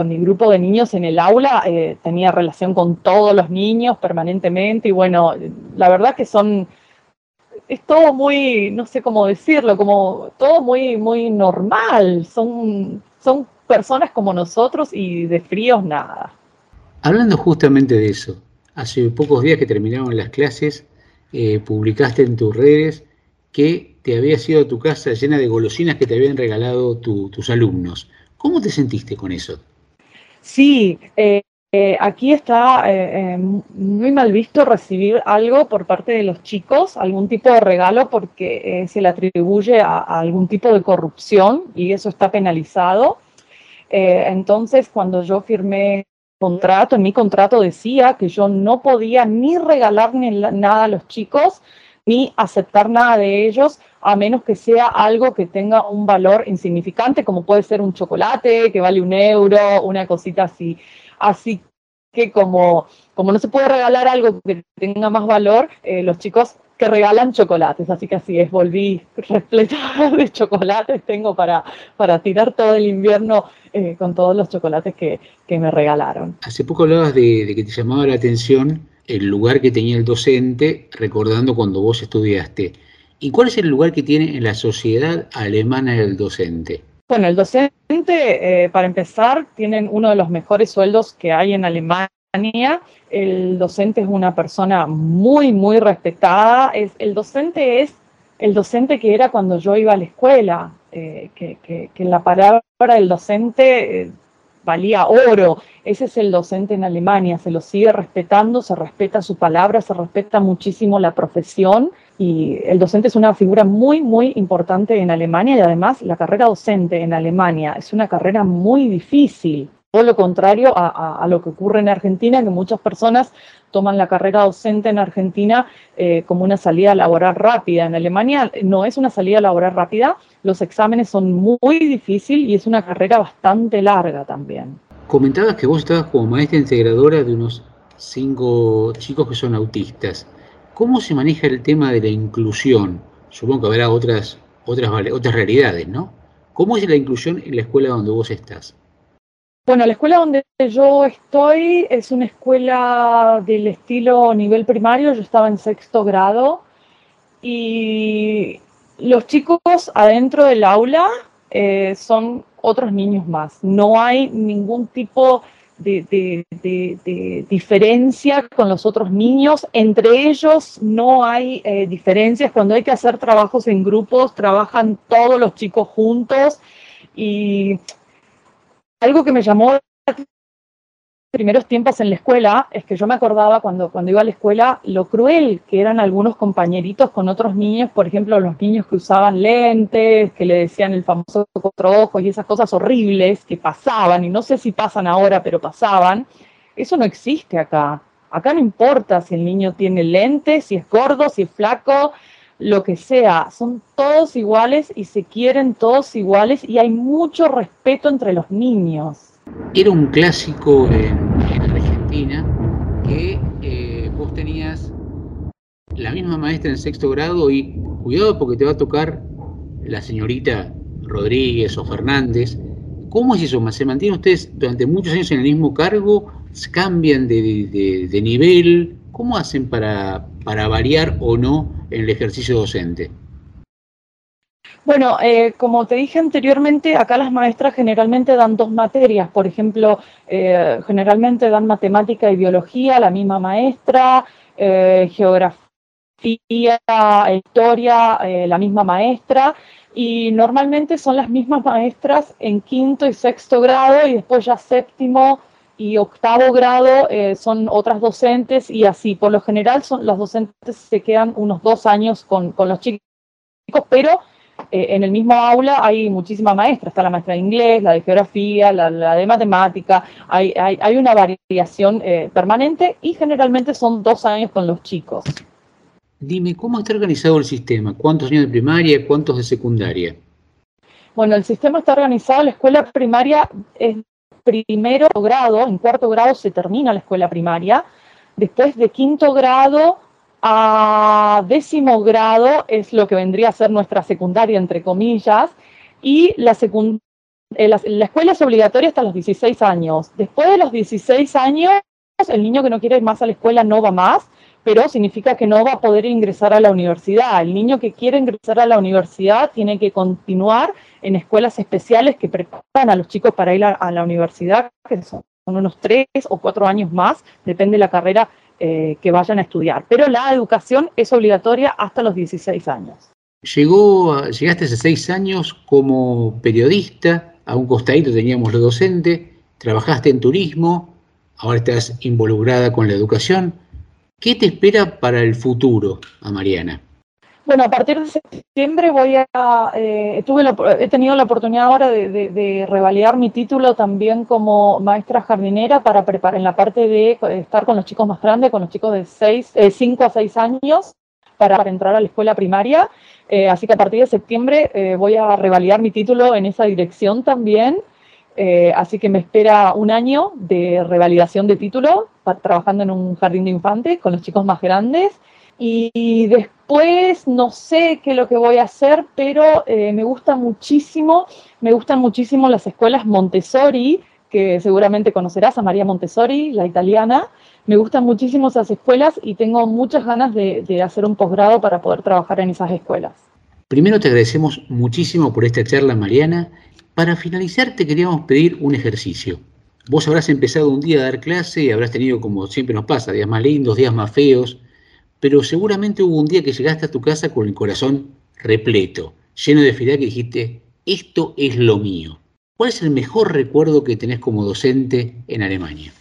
mi grupo de niños en el aula, eh, tenía relación con todos los niños permanentemente y bueno, la verdad que son, es todo muy, no sé cómo decirlo, como todo muy, muy normal. Son, son personas como nosotros y de fríos nada.
Hablando justamente de eso, hace pocos días que terminaron las clases, eh, publicaste en tus redes que te había ido a tu casa llena de golosinas que te habían regalado tus alumnos. ¿Cómo te sentiste con eso?
Sí, eh, eh, aquí está eh, muy mal visto recibir algo por parte de los chicos, algún tipo de regalo, porque se le atribuye a, algún tipo de corrupción y eso está penalizado. entonces, cuando yo firmé contrato, en mi contrato decía que yo no podía ni regalar ni nada a los chicos, ni aceptar nada de ellos a menos que sea algo que tenga un valor insignificante, como puede ser un chocolate que vale un euro, una cosita así. Así que como, como no se puede regalar algo que tenga más valor, eh, los chicos que regalan chocolates, así que así es, volví repleta de chocolates, tengo para, para tirar todo el invierno eh, con todos los chocolates que, me regalaron.
Hace poco hablabas de, de, que te llamaba la atención el lugar que tenía el docente, recordando cuando vos estudiaste. ¿Y cuál es el lugar que tiene en la sociedad alemana el docente?
Bueno, el docente, eh, para empezar, tienen uno de los mejores sueldos que hay en Alemania. el docente es una persona muy, muy respetada. Es, el docente es el docente que era cuando yo iba a la escuela, eh, que, la palabra del docente eh, valía oro. Ese es el docente en Alemania, se lo sigue respetando, se respeta su palabra, se respeta muchísimo la profesión y el docente es una figura muy, muy importante en Alemania y además la carrera docente en Alemania es una carrera muy difícil. Todo lo contrario a, lo que ocurre en Argentina, que muchas personas toman la carrera docente en Argentina eh, como una salida laboral rápida. En Alemania no es una salida laboral rápida, los exámenes son muy difíciles y es una carrera bastante larga también.
Comentabas que vos estabas como maestra integradora de unos cinco chicos que son autistas. ¿Cómo se maneja el tema de la inclusión? Supongo que habrá otras, otras, otras realidades, ¿no? ¿Cómo es la inclusión en la escuela donde vos estás?
Bueno, la escuela donde yo estoy es una escuela del estilo nivel primario, yo estaba en sexto grado. Y los chicos adentro del aula eh, son otros niños más, no hay ningún tipo de, diferencia con los otros niños, entre ellos no hay eh, diferencias, cuando hay que hacer trabajos en grupos, trabajan todos los chicos juntos. Y algo que me llamó primeros tiempos en la escuela es que yo me acordaba cuando, cuando iba a la escuela lo cruel que eran algunos compañeritos con otros niños, por ejemplo, los niños que usaban lentes, que le decían el famoso cuatro ojos y esas cosas horribles que pasaban, y no sé si pasan ahora, pero pasaban. Eso no existe acá. Acá no importa si el niño tiene lentes, si es gordo, si es flaco, lo que sea, son todos iguales y se quieren todos iguales y hay mucho respeto entre los niños.
Era un clásico en, en Argentina que eh, vos tenías la misma maestra en sexto grado y cuidado porque te va a tocar la señorita Rodríguez o Fernández. ¿Cómo es eso? ¿Se mantienen ustedes durante muchos años en el mismo cargo? ¿Cambian de, de, de nivel? ¿Cómo hacen para, para variar o no el ejercicio docente?
Bueno, eh, como te dije anteriormente, acá las maestras generalmente dan dos materias. Por ejemplo, eh, generalmente dan matemática y biología, la misma maestra, eh, geografía, historia, la misma maestra. Y normalmente son las mismas maestras en quinto y sexto grado y después ya séptimo y octavo grado eh, son otras docentes y así. Por lo general son los docentes se quedan unos dos años con, con los chicos, pero eh, en el mismo aula hay muchísimas maestras, está la maestra de inglés, la de geografía, la, la de matemática, hay, hay, hay una variación eh, permanente y generalmente son dos años con los chicos.
Dime, ¿cómo está organizado el sistema? ¿Cuántos años de primaria, cuántos de secundaria?
Bueno, el sistema está organizado, la escuela primaria es primero grado, en cuarto grado se termina la escuela primaria, después de quinto grado a décimo grado es lo que vendría a ser nuestra secundaria, entre comillas, y la, eh, la, la, escuela es obligatoria hasta los 16 años. Después de los 16 años, el niño que no quiere ir más a la escuela no va más, pero significa que no va a poder ingresar a la universidad. El niño que quiere ingresar a la universidad tiene que continuar en escuelas especiales que preparan a los chicos para ir a, la universidad, que son unos tres o cuatro años más, depende de la carrera eh, que vayan a estudiar. Pero la educación es obligatoria hasta los 16 años.
Llegó, llegaste hace seis años como periodista, a un costadito teníamos lo docente, trabajaste en turismo, ahora estás involucrada con la educación. ¿Qué te espera para el futuro a Mariana?
Bueno, a partir de septiembre voy a, eh, tuve la, he tenido la oportunidad ahora de, revalidar mi título también como maestra jardinera para preparar en la parte de estar con los chicos más grandes, con los chicos de 6, eh, 5 a 6 años, para, para, entrar a la escuela primaria. Eh, así que a partir de septiembre eh, voy a revalidar mi título en esa dirección también. Eh, así que me espera un año de revalidación de título, trabajando en un jardín de infantes con los chicos más grandes. Y después no sé qué es lo que voy a hacer, pero eh, me gusta muchísimo, me gustan muchísimo las escuelas Montessori, que seguramente conocerás a María Montessori, la italiana. Me gustan muchísimo esas escuelas y tengo muchas ganas de, de hacer un posgrado para poder trabajar en esas escuelas.
Primero te agradecemos muchísimo por esta charla, Mariana. Para finalizar, te queríamos pedir un ejercicio. vos habrás empezado un día a dar clase y habrás tenido, como siempre nos pasa, días más lindos, días más feos, pero seguramente hubo un día que llegaste a tu casa con el corazón repleto, lleno de felicidad que dijiste, esto es lo mío. ¿Cuál es el mejor recuerdo que tenés como docente en Alemania?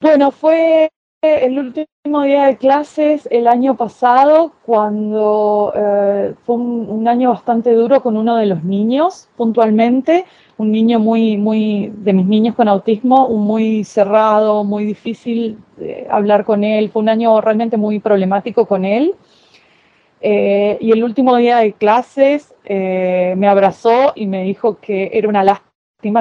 Bueno, fue el último día de clases el año pasado, cuando eh, fue un, año bastante duro con uno de los niños, puntualmente, un niño muy, muy, de mis niños con autismo, muy cerrado, muy difícil de hablar con él, fue un año realmente muy problemático con él. Eh, y el último día de clases eh, me abrazó y me dijo que era una lástima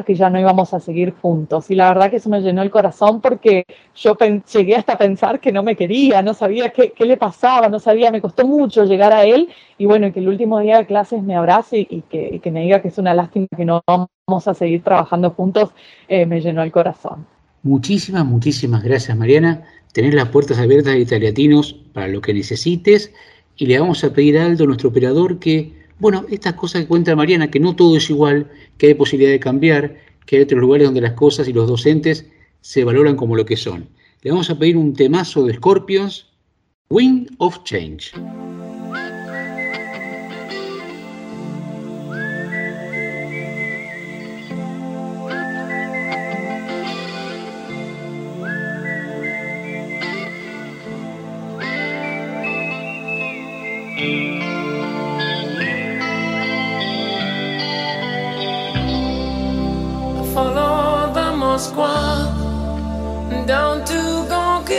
que ya no íbamos a seguir juntos. Y la verdad que eso me llenó el corazón porque yo llegué hasta pensar que no me quería, no sabía qué, qué, le pasaba, no sabía, me costó mucho llegar a él. Y bueno, que el último día de clases me abrace y, que, que, me diga que es una lástima que no vamos a seguir trabajando juntos, eh, me llenó el corazón.
Muchísimas, muchísimas gracias, Mariana. Tenés las puertas abiertas de Italiatinos para lo que necesites. Y le vamos a pedir a Aldo, nuestro operador, que bueno, estas cosas que cuenta Mariana, que no todo es igual, que hay posibilidad de cambiar, que hay otros lugares donde las cosas y los docentes se valoran como lo que son. Le vamos a pedir un temazo de Scorpions, Wind of Change.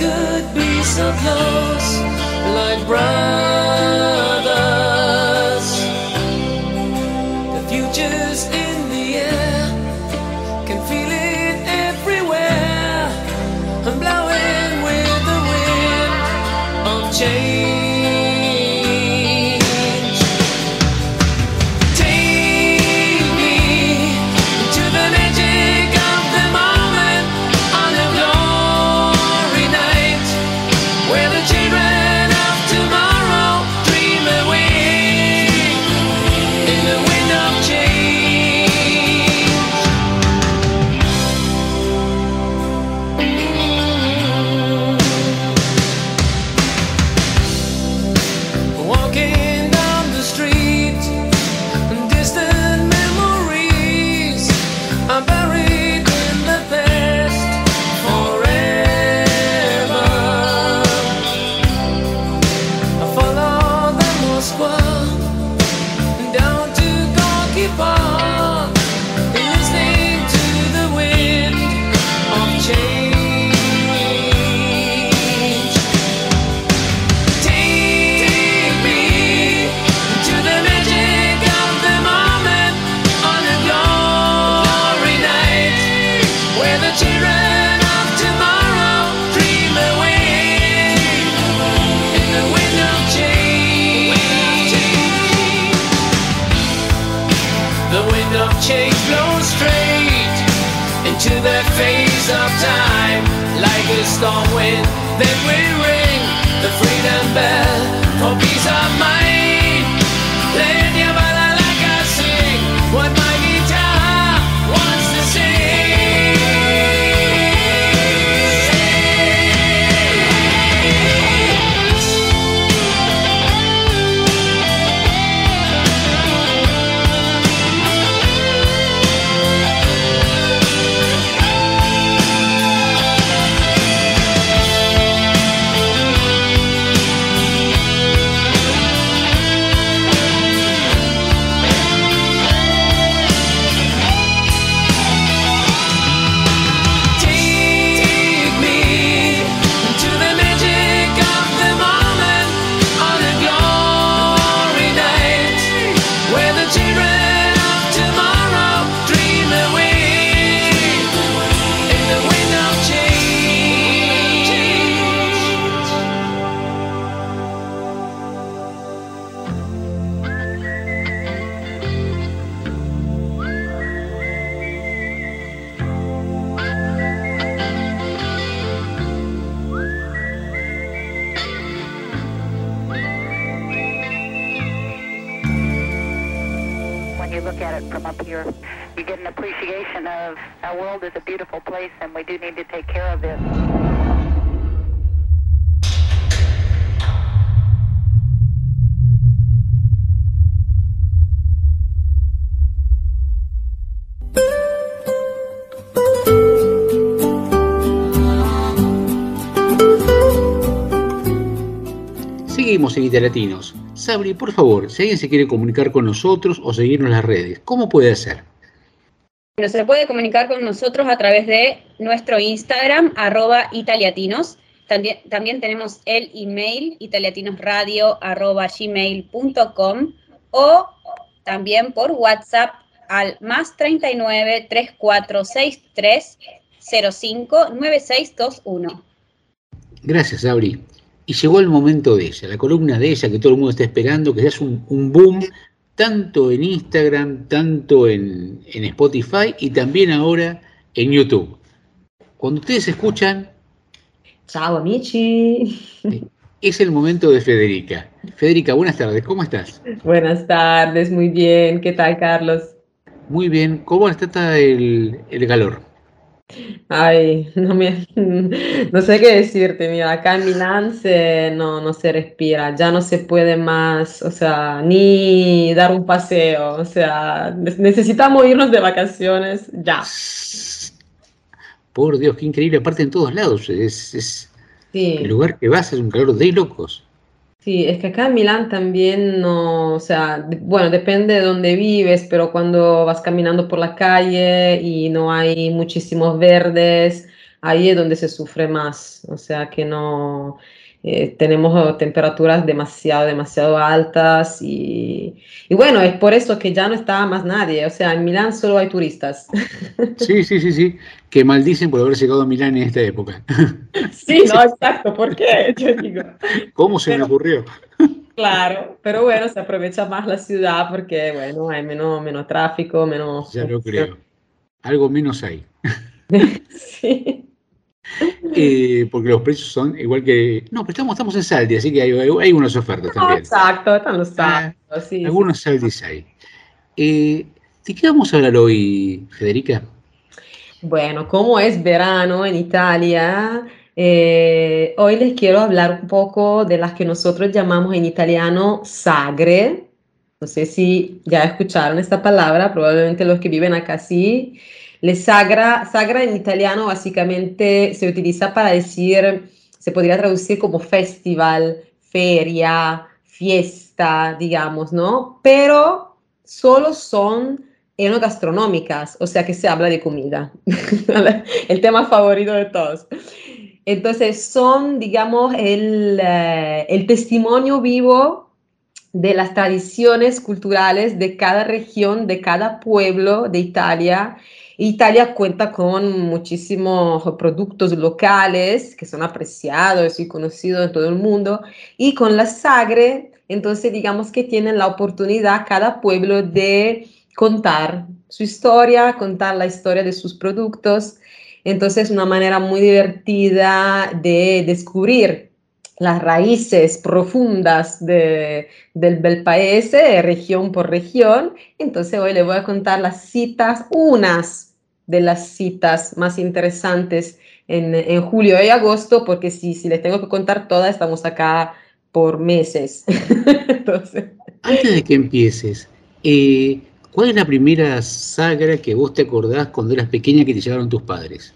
Could be so close, like brothers?
Sabri, por favor, si alguien se quiere comunicar con nosotros o seguirnos en las redes, ¿cómo puede hacer?
Bueno, se puede comunicar con nosotros a través de nuestro Instagram, arroba italiatinos. También, también tenemos el email, italiatinosradio, arroba gmail.com o también por WhatsApp al más 39 3463 05 9621.
Gracias, Sabri. Y llegó el momento de ella, la columna de ella que todo el mundo está esperando, que es un, un boom tanto en Instagram, tanto en, en Spotify y también ahora en YouTube. Cuando ustedes escuchan,
Ciao amici.
es el momento de Federica. Federica, buenas tardes, ¿cómo estás?
Buenas tardes, muy bien. ¿Qué tal, Carlos?
Muy bien, ¿cómo está el, el calor?
Ay, no, me, no sé qué decirte, mira, acá en Milán se, no, no se respira, ya no se puede más, o sea, ni dar un paseo, o sea, ne- necesitamos irnos de vacaciones ya.
Por Dios, qué increíble, aparte en todos lados, es, es
Sí.
el lugar que vas es un calor de locos.
Sí, es que acá en Milán también no, o sea, bueno, depende de dónde vives, pero cuando vas caminando por la calle y no hay muchísimos verdes, ahí es donde se sufre más, o sea que no, eh, tenemos temperaturas demasiado, demasiado altas y, y bueno, es por eso que ya no está más nadie, o sea, en Milán solo hay turistas.
Sí, sí, sí, sí, que maldicen por haber llegado a Milán en esta época.
Sí, no, exacto, ¿por qué? Yo digo.
¿Cómo se me ocurrió?
Claro, pero bueno, se aprovecha más la ciudad porque, bueno, hay menos, menos tráfico, menos...
Ya lo creo. Algo menos hay.
Sí.
Eh, porque los precios son igual que... No, pero estamos, estamos en Saldi, así que hay, hay unas ofertas
No,
también.
exacto, están los sábados, sí, sí.
Algunos Saldis hay. Eh, ¿De qué vamos a hablar hoy, Federica?
Bueno, como es verano en Italia, eh, hoy les quiero hablar un poco de las que nosotros llamamos en italiano sagre. No sé si ya escucharon esta palabra, probablemente los que viven acá sí. Le sagra, sagra en italiano básicamente se utiliza para decir, se podría traducir como festival, feria, fiesta, digamos, ¿no? Pero solo son enogastronómicas, o sea que se habla de comida, el tema favorito de todos. Entonces son, digamos, el, eh, el testimonio vivo de las tradiciones culturales de cada región, de cada pueblo de Italia. Italia cuenta con muchísimos productos locales que son apreciados y conocidos en todo el mundo y con la sagre, entonces digamos que tienen la oportunidad cada pueblo de contar su historia, contar la historia de sus productos. Entonces, una manera muy divertida de descubrir las raíces profundas de, del, del país, región por región. Entonces, hoy les voy a contar las citas, unas de las citas más interesantes en, en julio y agosto, porque si, si les tengo que contar todas, estamos acá por meses.
Antes de que empieces, eh, ¿cuál es la primera sagra que vos te acordás cuando eras pequeña que te llevaron tus padres?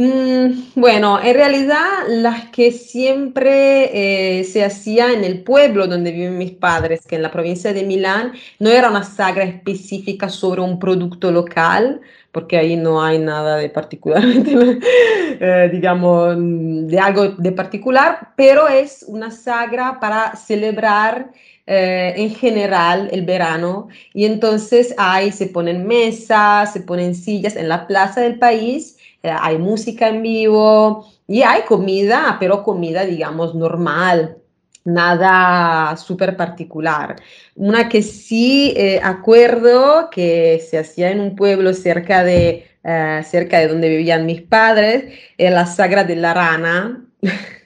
Mm, bueno, en realidad las que siempre eh, se hacía en el pueblo donde viven mis padres, que en la provincia de Milán, no era una sagra específica sobre un producto local, porque ahí no hay nada de particularmente, eh, digamos, de algo de particular, pero es una sagra para celebrar eh, en general el verano. Y entonces ahí se ponen mesas, se ponen sillas en la plaza del país, hay música en vivo y hay comida, pero comida digamos normal, nada súper particular. Una que sí eh, acuerdo que se hacía en un pueblo cerca de, eh, cerca de donde vivían mis padres, es la Sagra de la Rana.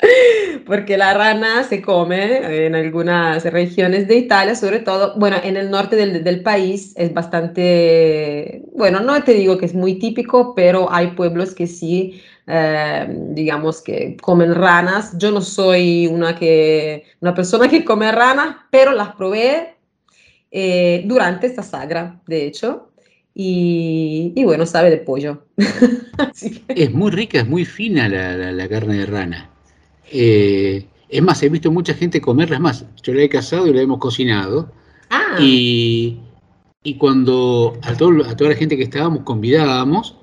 porque la rana se come en algunas regiones de Italia, sobre todo, bueno, en el norte del, del, país es bastante, bueno, no te digo que es muy típico, pero hay pueblos que sí, eh, digamos que comen ranas. Yo no soy una, que, una persona que come ranas, pero las probé eh, durante esta sagra, de hecho. Y, y, bueno, sabe de pollo.
que... Es muy rica, es muy fina la, la, la carne de rana. Eh, es más, he visto mucha gente comerla, es más, yo la he cazado y la hemos cocinado.
Ah.
Y, y, cuando a, todo, a toda la gente que estábamos convidábamos,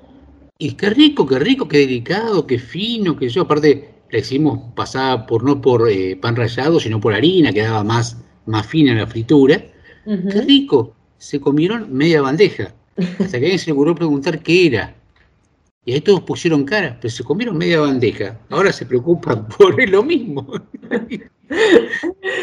y qué rico, qué rico, qué delicado, qué fino, que yo, aparte la hicimos pasada por no por eh, pan rallado, sino por harina, quedaba más, más fina la fritura. Uh -huh. Qué rico, se comieron media bandeja. Hasta que alguien se le ocurrió preguntar qué era. Y ahí todos pusieron cara, pero se comieron media bandeja. Ahora se preocupan por lo mismo.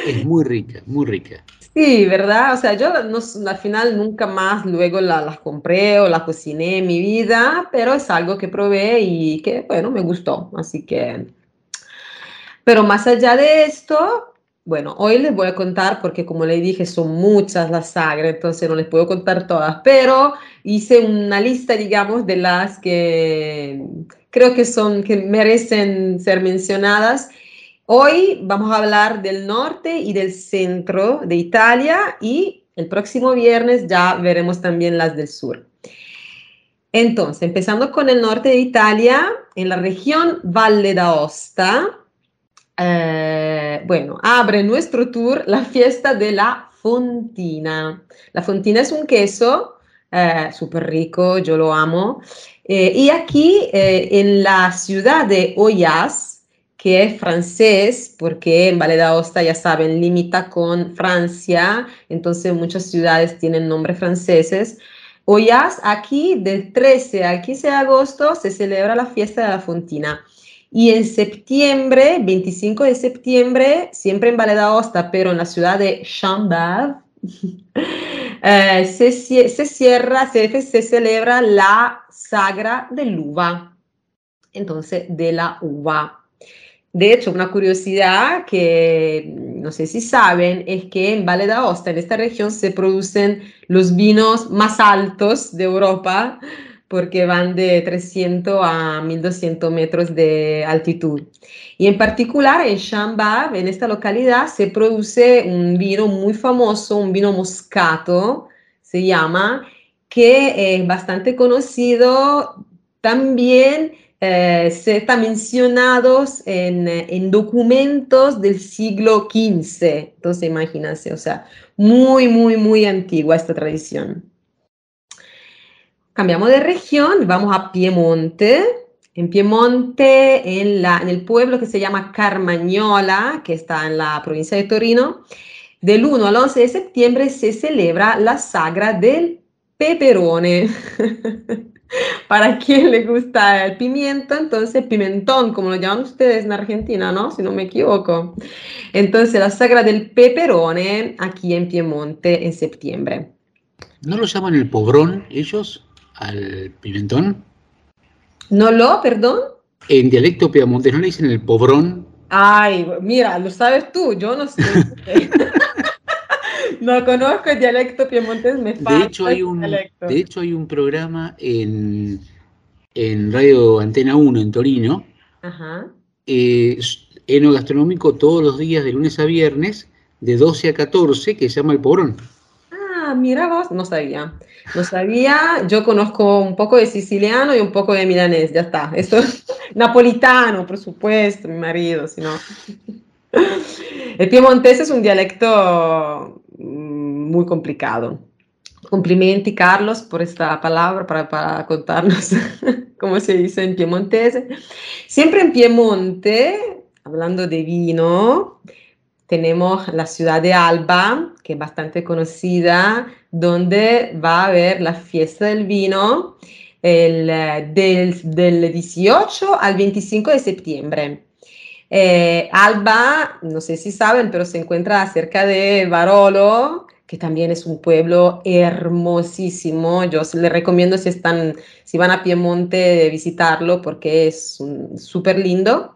es muy rica, muy rica.
Sí, ¿verdad? O sea, yo al final nunca más luego las la compré o las cociné en mi vida, pero es algo que probé y que, bueno, me gustó. Así que... Pero más allá de esto, bueno, hoy les voy a contar, porque como les dije, son muchas las sagras, entonces no les puedo contar todas, pero hice una lista, digamos, de las que creo que son, que merecen ser mencionadas. Hoy vamos a hablar del norte y del centro de Italia y el próximo viernes ya veremos también las del sur. Entonces, empezando con el norte de Italia, en la región Valle d'Aosta, eh, bueno, abre nuestro tour la fiesta de la fontina. La fontina es un queso eh, súper rico, yo lo amo. Eh, y aquí en la ciudad de Oyas, que es francés, porque en Valle d'Aosta, ya saben, limita con Francia, entonces muchas ciudades tienen nombres franceses. Oyas, aquí del 13 al 15 de agosto se celebra la fiesta de la fontina. Y en septiembre, 25 de septiembre, siempre en Valle d'Aosta, pero en la ciudad de Chambord, eh, se, se, cierra, se, se, celebra la sagra del uva. Entonces, de la uva. De hecho, una curiosidad que no sé si saben es que en Valle d'Aosta, en esta región, se producen los vinos más altos de Europa porque van de 300 a 1200 metros de altitud. Y en particular en Chambab, en esta localidad, se produce un vino muy famoso, un vino moscato, se llama, que es bastante conocido también. Eh, se está mencionado en, en, documentos del siglo XV. Entonces, imagínense, o sea, muy, muy, muy antigua esta tradición. Cambiamos de región, vamos a Piemonte. En Piemonte, en, la, en el pueblo que se llama Carmagnola, que está en la provincia de Torino, del 1 al 11 de septiembre se celebra la sagra del peperone. Para quien le gusta el pimiento, entonces pimentón, como lo llaman ustedes en Argentina, ¿no? Si no me equivoco. Entonces la sagra del peperone aquí en Piemonte en septiembre.
¿No lo llaman el pobrón ellos? Al pimentón?
¿No lo, perdón?
En dialecto piamontés, ¿no le dicen el pobrón?
Ay, mira, lo sabes tú, yo no sé. no conozco el dialecto piemontés, me falta
de hecho hay un dialecto. De hecho hay un programa en, en Radio Antena 1 en Torino,
Ajá.
Eh, enogastronómico todos los días de lunes a viernes, de 12 a 14, que se llama El Pobrón.
Ah, mira vos, no sabía. No sabía, yo conozco un poco de siciliano y un poco de milanés, ya está. Esto napolitano, por supuesto, mi marido, si no. El piemontés es un dialecto muy complicado. Complimenti, Carlos, por esta palabra para, contarnos cómo se dice en piemontés. Siempre en Piemonte, hablando de vino, tenemos la ciudad de Alba, que es bastante conocida, donde va a haber la fiesta del vino el, del, del 18 al 25 de septiembre. Eh, Alba, no sé si saben, pero se encuentra cerca de Barolo, que también es un pueblo hermosísimo. Yo les recomiendo si, están, si van a Piemonte visitarlo porque es súper lindo.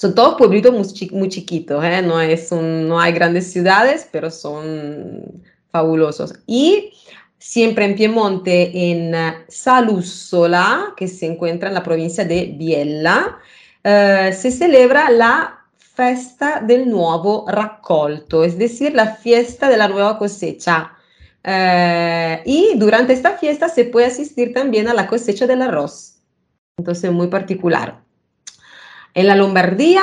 Son todos pueblitos muy, chi- muy chiquitos, ¿eh? no, es no hay grandes ciudades, pero son fabulosos. Y siempre en Piemonte, en eh, Saluzzola, que se encuentra en la provincia de Biella, eh, se celebra la festa del nuevo raccolto, es decir, la fiesta de la nueva cosecha. Y durante esta fiesta se puede asistir también a la cosecha del arroz. Entonces, muy particular. En la Lombardía,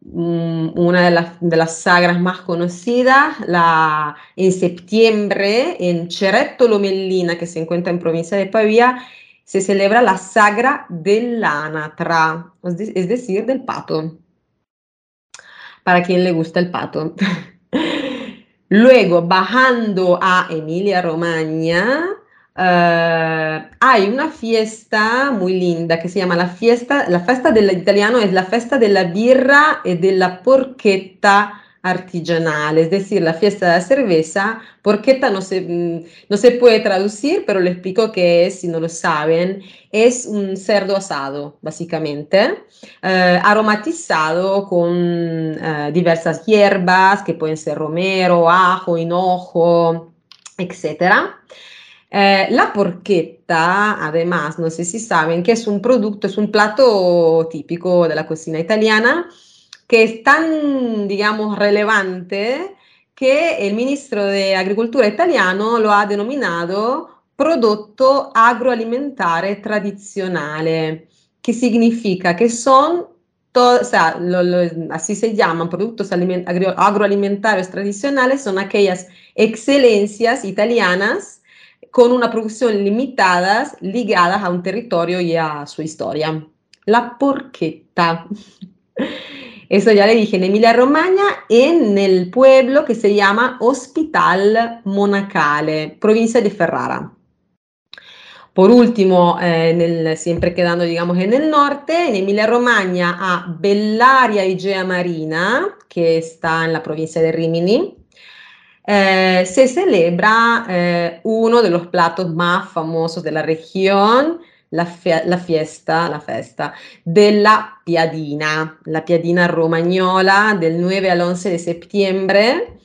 mm, una de las, de las sagras más conocidas, la, en septiembre, en Ceretto Lomellina, que se encuentra en provincia de Pavía, se celebra la sagra dell'anatra, es de- es decir, del pato. Para quien le gusta el pato. Luego, bajando a Emilia Romagna, eh, hay una fiesta muy linda que se llama la fiesta, la festa dell'italiano es la festa della birra e della porchetta artigianale, es decir, la fiesta de la cerveza. Porchetta no se, mm, no se puede traducir, pero le explico qué es si no lo saben. Es un cerdo asado, básicamente, eh, aromatizado con eh, diversas hierbas que pueden ser romero, ajo, hinojo, etcétera. Eh, la porchetta, además, no sé si saben que es un producto, es un plato típico de la cocina italiana que es tan, digamos, relevante que el ministro de Agricultura italiano lo ha denominado prodotto agroalimentare tradizionale, que significa que son to- o sea, lo- lo- así se llaman, productos agro- agroalimentarios tradicionales, son aquellas excelencias italianas con una producción limitada, ligadas a un territorio y a su historia. La porchetta. Eso ya le dije, en Emilia Romagna, en el pueblo que se llama Hospital Monacale, provincia de Ferrara. Por último, eh, en el- siempre quedando, digamos, en el norte, en Emilia Romagna a Bellaria Igea Marina, que está en la provincia de Rimini, eh, se celebra eh, uno de los platos más famosos de la región, la, fie- la fiesta, la festa della Piadina, la Piadina romagnola del 9 al 11 de septiembre.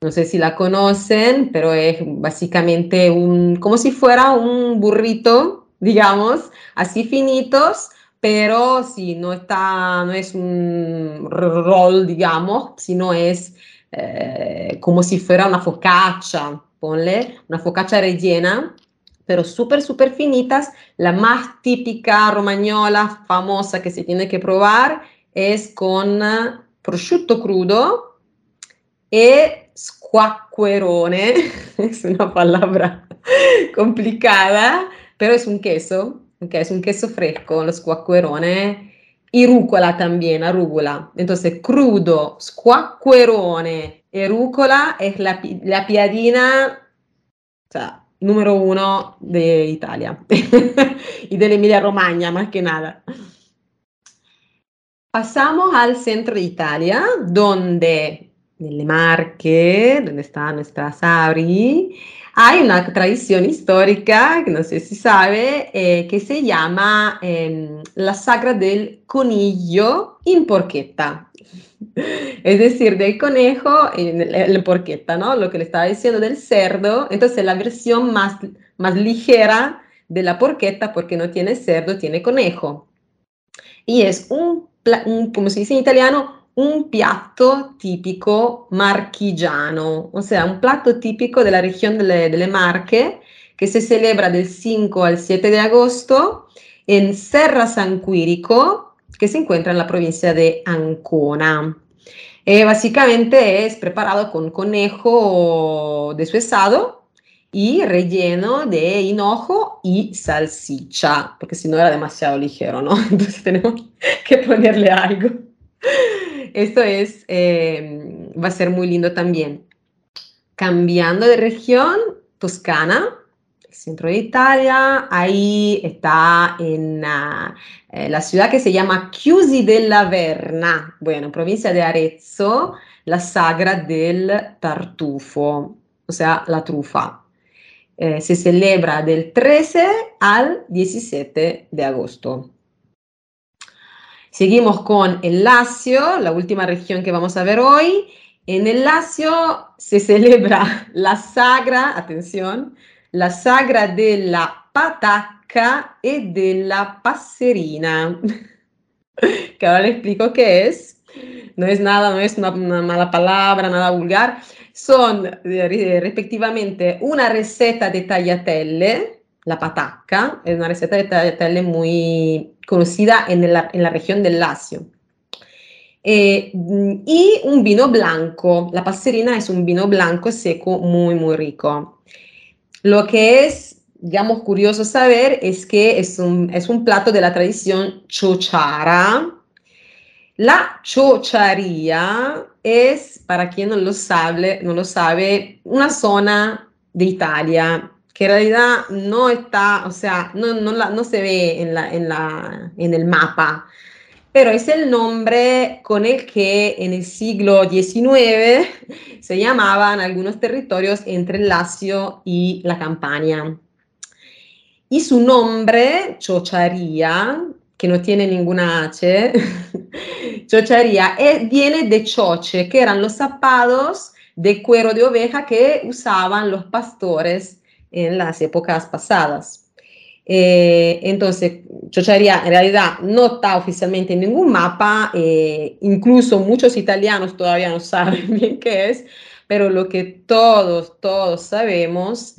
No sé si la conocen, pero es básicamente un, como si fuera un burrito, digamos, así finitos, pero si no está, no es un roll, digamos, sino es eh, como si fuera una focaccia, ponle, una focaccia rellena, pero súper, súper finitas. La más típica romagnola, famosa que se tiene que probar, es con prosciutto crudo e squacquerone, es una palabra complicada, pero es un queso, ok, es un queso fresco, lo squacquerone, y rúcula también, arúgula. Entonces, crudo, squacquerone y rúcula es la, la piadina, o sea, número uno de Italia y de Emilia Romagna, más que nada. Pasamos al centro de Italia, donde en le Marche, donde está nuestra Sabri, hay una tradición histórica, que no sé si sabe, eh, que se llama em, la sagra del conillo in porchetta. Es decir, del conejo en, en porchetta, ¿no? Lo que le estaba diciendo del cerdo. Entonces, la versión más, más ligera de la porchetta, porque no tiene cerdo, tiene conejo. Y es un, un, como se dice en italiano, un piatto típico marchigiano, o sea, un plato típico de la región delle, delle Marche que se celebra del 5 al 7 de agosto en Serra San Quirico, que se encuentra en la provincia de Ancona. Eh, básicamente es preparado con conejo deshuesado y relleno de hinojo y salsicha, porque si no era demasiado ligero, ¿no? Entonces tenemos que ponerle algo. Esto es, eh, va a ser muy lindo también. Cambiando de región, Toscana, centro de Italia, ahí está en ah, eh, la ciudad que se llama Chiusi della Verna, bueno, provincia de Arezzo, la sagra del tartufo, o sea, la trufa. Eh, se celebra del 13 al 17 de agosto. Seguimos con el Lazio, la última región que vamos a ver hoy. En el Lazio se celebra la sagra, atención, la sagra de la patacca y de la passerina. que ahora le explico qué es. No es nada, no es una, una mala palabra, nada vulgar. Son eh, respectivamente una receta de tagliatelle, la patacca, es una receta de tagliatelle muy conocida en la, en la región del Lazio. Eh, y un vino blanco. La passerina es un vino blanco seco muy, muy rico. Lo que es, digamos, curioso saber es que es un, es un plato de la tradición chochara. La chocharía es, para quien no lo sabe, no lo sabe, una zona de Italia que en realidad no está, o sea, no, no, la, no se ve en, la, en, la, en el mapa pero es el nombre con el que en el siglo XIX se llamaban algunos territorios entre el Lacio y la Campania. Y su nombre, Chocharía, que no tiene ninguna H, Chocharía, eh, viene de choche, que eran los zapados de cuero de oveja que usaban los pastores en las épocas pasadas. Eh, entonces, Chocharía en realidad no está oficialmente en ningún mapa, eh, incluso muchos italianos todavía no saben bien qué es, pero lo que todos, todos sabemos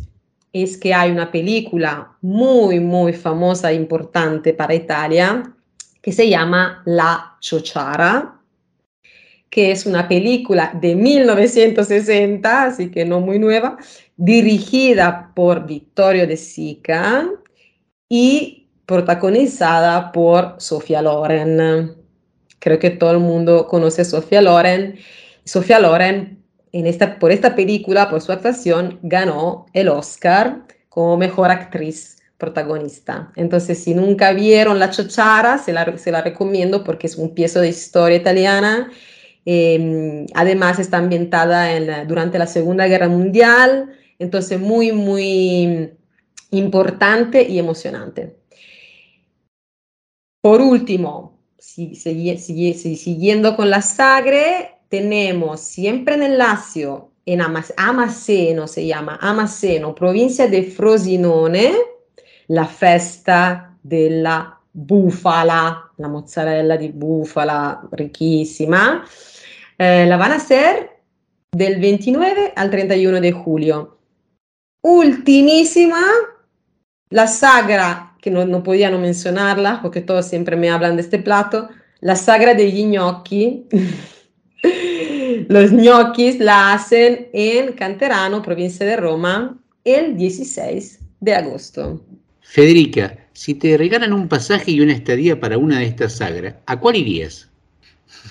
es que hay una película muy, muy famosa e importante para Italia que se llama La Chochara, que es una película de 1960, así que no muy nueva, dirigida por Vittorio De Sica y protagonizada por Sofía Loren. Creo que todo el mundo conoce a Sofía Loren. Sofía Loren, en esta, por esta película, por su actuación, ganó el Oscar como mejor actriz protagonista. Entonces, si nunca vieron La Chochara, se la, se la recomiendo porque es un piezo de historia italiana. Eh, además, está ambientada en durante la Segunda Guerra Mundial. Entonces, muy, muy importante y emocionante. Por último, si, siguiendo con la Sagre, tenemos siempre en el Lazio, en Amaseno se llama, Amaseno, provincia de Frosinone, la festa della búfala, la mozzarella di búfala riquísima. Eh, la van a hacer del 29 al 31 de julio. Ultimísima la sagra, que no, no podía no mencionarla, porque todos siempre me hablan de este plato, la sagra degli gnocchi. Los gnocchis la hacen en Canterano, provincia de Roma, el 16 de agosto.
Federica, si te regalan un pasaje y una estadía para una de estas sagras, ¿a cuál irías?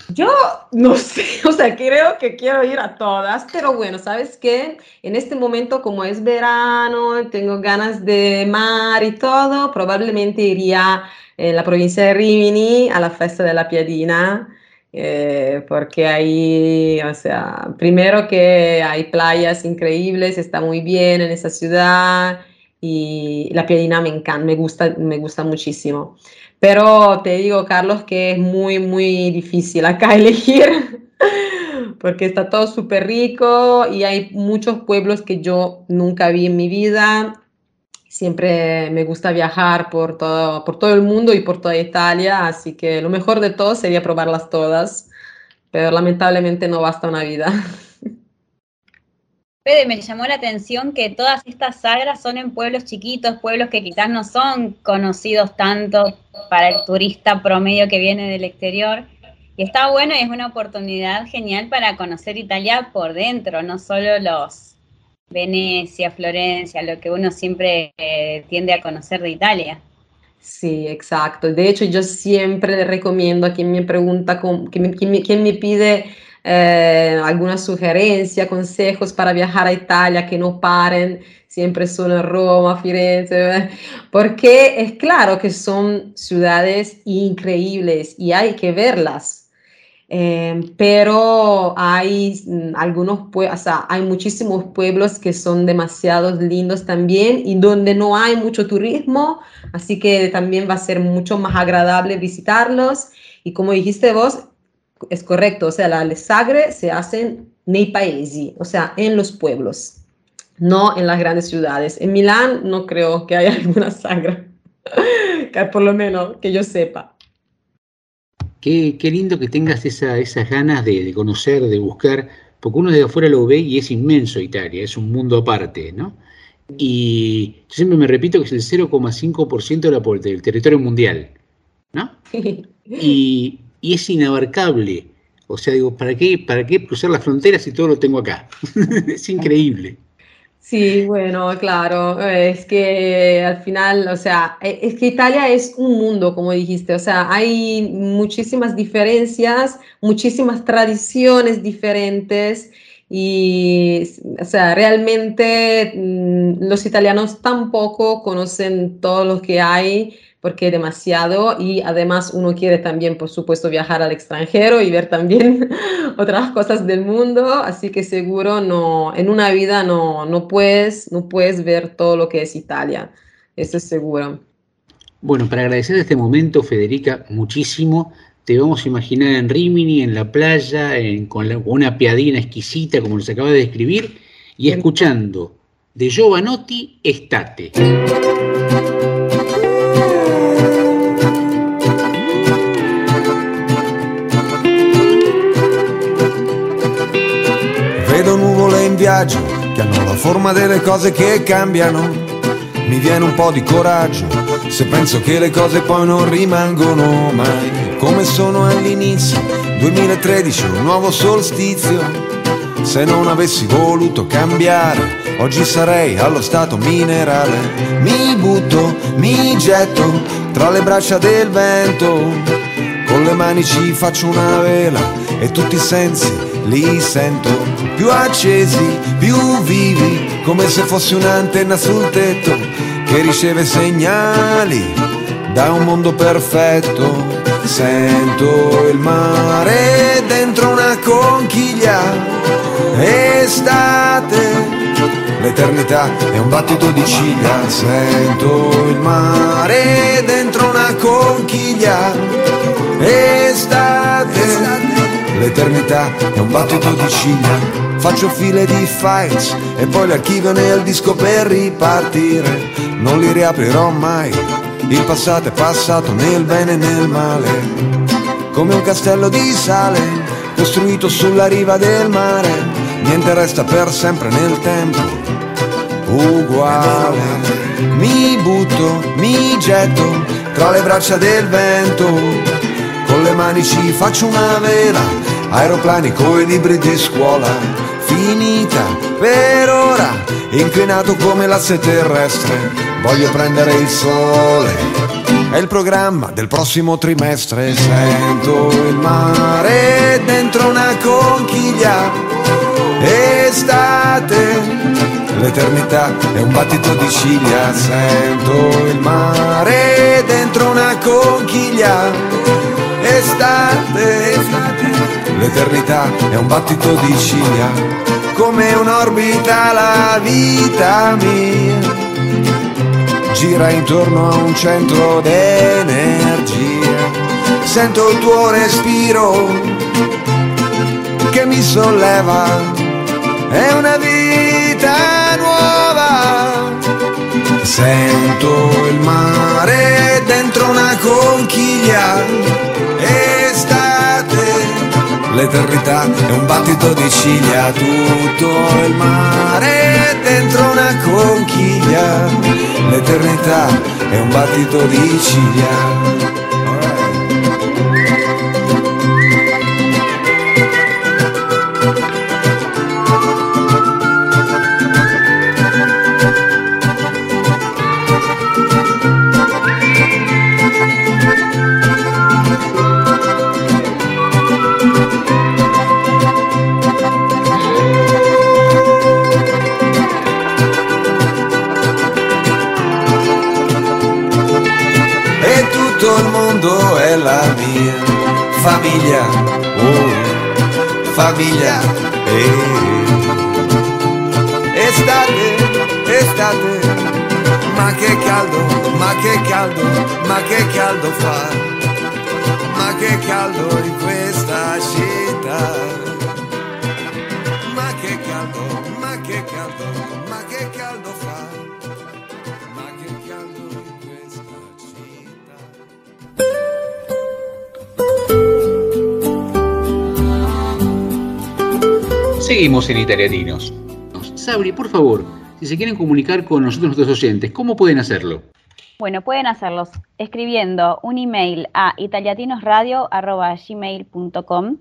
Yo no sé, o sea, creo que quiero ir a todas, pero bueno, ¿sabes qué? En este momento, como es verano, tengo ganas de mar y todo, probablemente iría en la provincia de Rimini a la fiesta de la Piadina, eh, porque ahí, o sea, primero que hay playas increíbles, está muy bien en esa ciudad y la Piadina me encanta, me gusta, me gusta muchísimo. Pero te digo, Carlos, que es muy, muy difícil acá elegir, porque está todo súper rico y hay muchos pueblos que yo nunca vi en mi vida. Siempre me gusta viajar por todo, por todo el mundo y por toda Italia, así que lo mejor de todo sería probarlas todas, pero lamentablemente no basta una vida.
Fede, me llamó la atención que todas estas sagras son en pueblos chiquitos, pueblos que quizás no son conocidos tanto para el turista promedio que viene del exterior. Y está bueno y es una oportunidad genial para conocer Italia por dentro, no solo los Venecia, Florencia, lo que uno siempre eh, tiende a conocer de Italia.
Sí, exacto. De hecho, yo siempre le recomiendo a quien me pregunta, quien me pide eh, alguna sugerencia, consejos para viajar a Italia que no paren siempre solo en Roma, Firenze, porque es claro que son ciudades increíbles y hay que verlas. Eh, pero hay mm, algunos, o sea, hay muchísimos pueblos que son demasiado lindos también y donde no hay mucho turismo, así que también va a ser mucho más agradable visitarlos. Y como dijiste vos, es correcto, o sea, la sagre se hacen nei paesi, o sea, en los pueblos, no en las grandes ciudades. En Milán no creo que haya alguna sagra, que por lo menos que yo sepa.
Qué, qué lindo que tengas esa- esas ganas de, de conocer, de buscar, porque uno desde afuera lo ve y es inmenso Italia, es un mundo aparte, ¿no? Y yo siempre me repito que es el 0,5% de del territorio mundial, ¿no? Y, y es inabarcable. O sea, digo, ¿para qué, ¿para qué cruzar las fronteras si todo lo tengo acá? es increíble.
Sí, bueno, claro, es que al final, o sea, e- es que Italia es un mundo, como dijiste, o sea, hay muchísimas diferencias, muchísimas tradiciones diferentes y, o sea, realmente mm, los italianos tampoco conocen todo lo que hay porque es demasiado y además uno quiere también, por supuesto, viajar al extranjero y ver también otras cosas del mundo, así que seguro no, en una vida no, no puedes, no puedes ver todo lo que es Italia, eso es seguro.
Bueno, para agradecer este momento, Federica, muchísimo. Te vamos a imaginar en Rimini, en la playa, en- con, la- con una piadina exquisita, como nos acaba de describir, y escuchando de Giovanotti, Estate.
Viaggio che hanno la forma delle cose che cambiano. Mi viene un po' di coraggio se penso che le cose poi non rimangono mai come sono all'inizio. 2013, un nuovo solstizio. Se non avessi voluto cambiare, oggi sarei allo stato minerale. Mi butto, mi getto tra le braccia del vento. Con le mani ci faccio una vela e tutti i sensi li sento più accesi, più vivi, come se fossi un'antenna sul tetto che riceve segnali da un mondo perfetto. Sento il mare dentro una conchiglia, estate, l'eternità è un battito di ciglia. Sento il mare dentro una conchiglia, estate, l'eternità è un battito di ciglia. Faccio file di files e poi le archivio nel disco per ripartire. Non li riaprirò mai. Il passato è passato nel bene e nel male. Come un castello di sale costruito sulla riva del mare. Niente resta per sempre nel tempo. Uguale. Mi butto, mi getto tra le braccia del vento. Con le mani ci faccio una vela, aeroplani coi libri di scuola, finita per ora, inclinato come l'asse terrestre, voglio prendere il sole, è il programma del prossimo trimestre, sento il mare dentro una conchiglia, estate, l'eternità è un battito di ciglia, sento il mare dentro una conchiglia, estate, l'eternità è un battito di ciglia, come un'orbita la vita mia, gira intorno a un centro d'energia, sento il tuo respiro che mi solleva, è una vita nuova, sento il mare dentro una conchiglia, estate, l'eternità è un battito di ciglia, tutto il mare dentro una conchiglia, l'eternità è un battito di ciglia. Famiglia, oh, famiglia. Eh. Estate, estate, ma che caldo, ma che caldo, ma che caldo fa, ma che caldo in questa città. Ma che caldo, ma che caldo, ma che caldo
Seguimos en Italiatinos. Sabri, por favor, si se quieren comunicar con nosotros, nuestros oyentes, ¿cómo pueden hacerlo?
Bueno, pueden hacerlos escribiendo un email a italiatinosradio.gmail.com,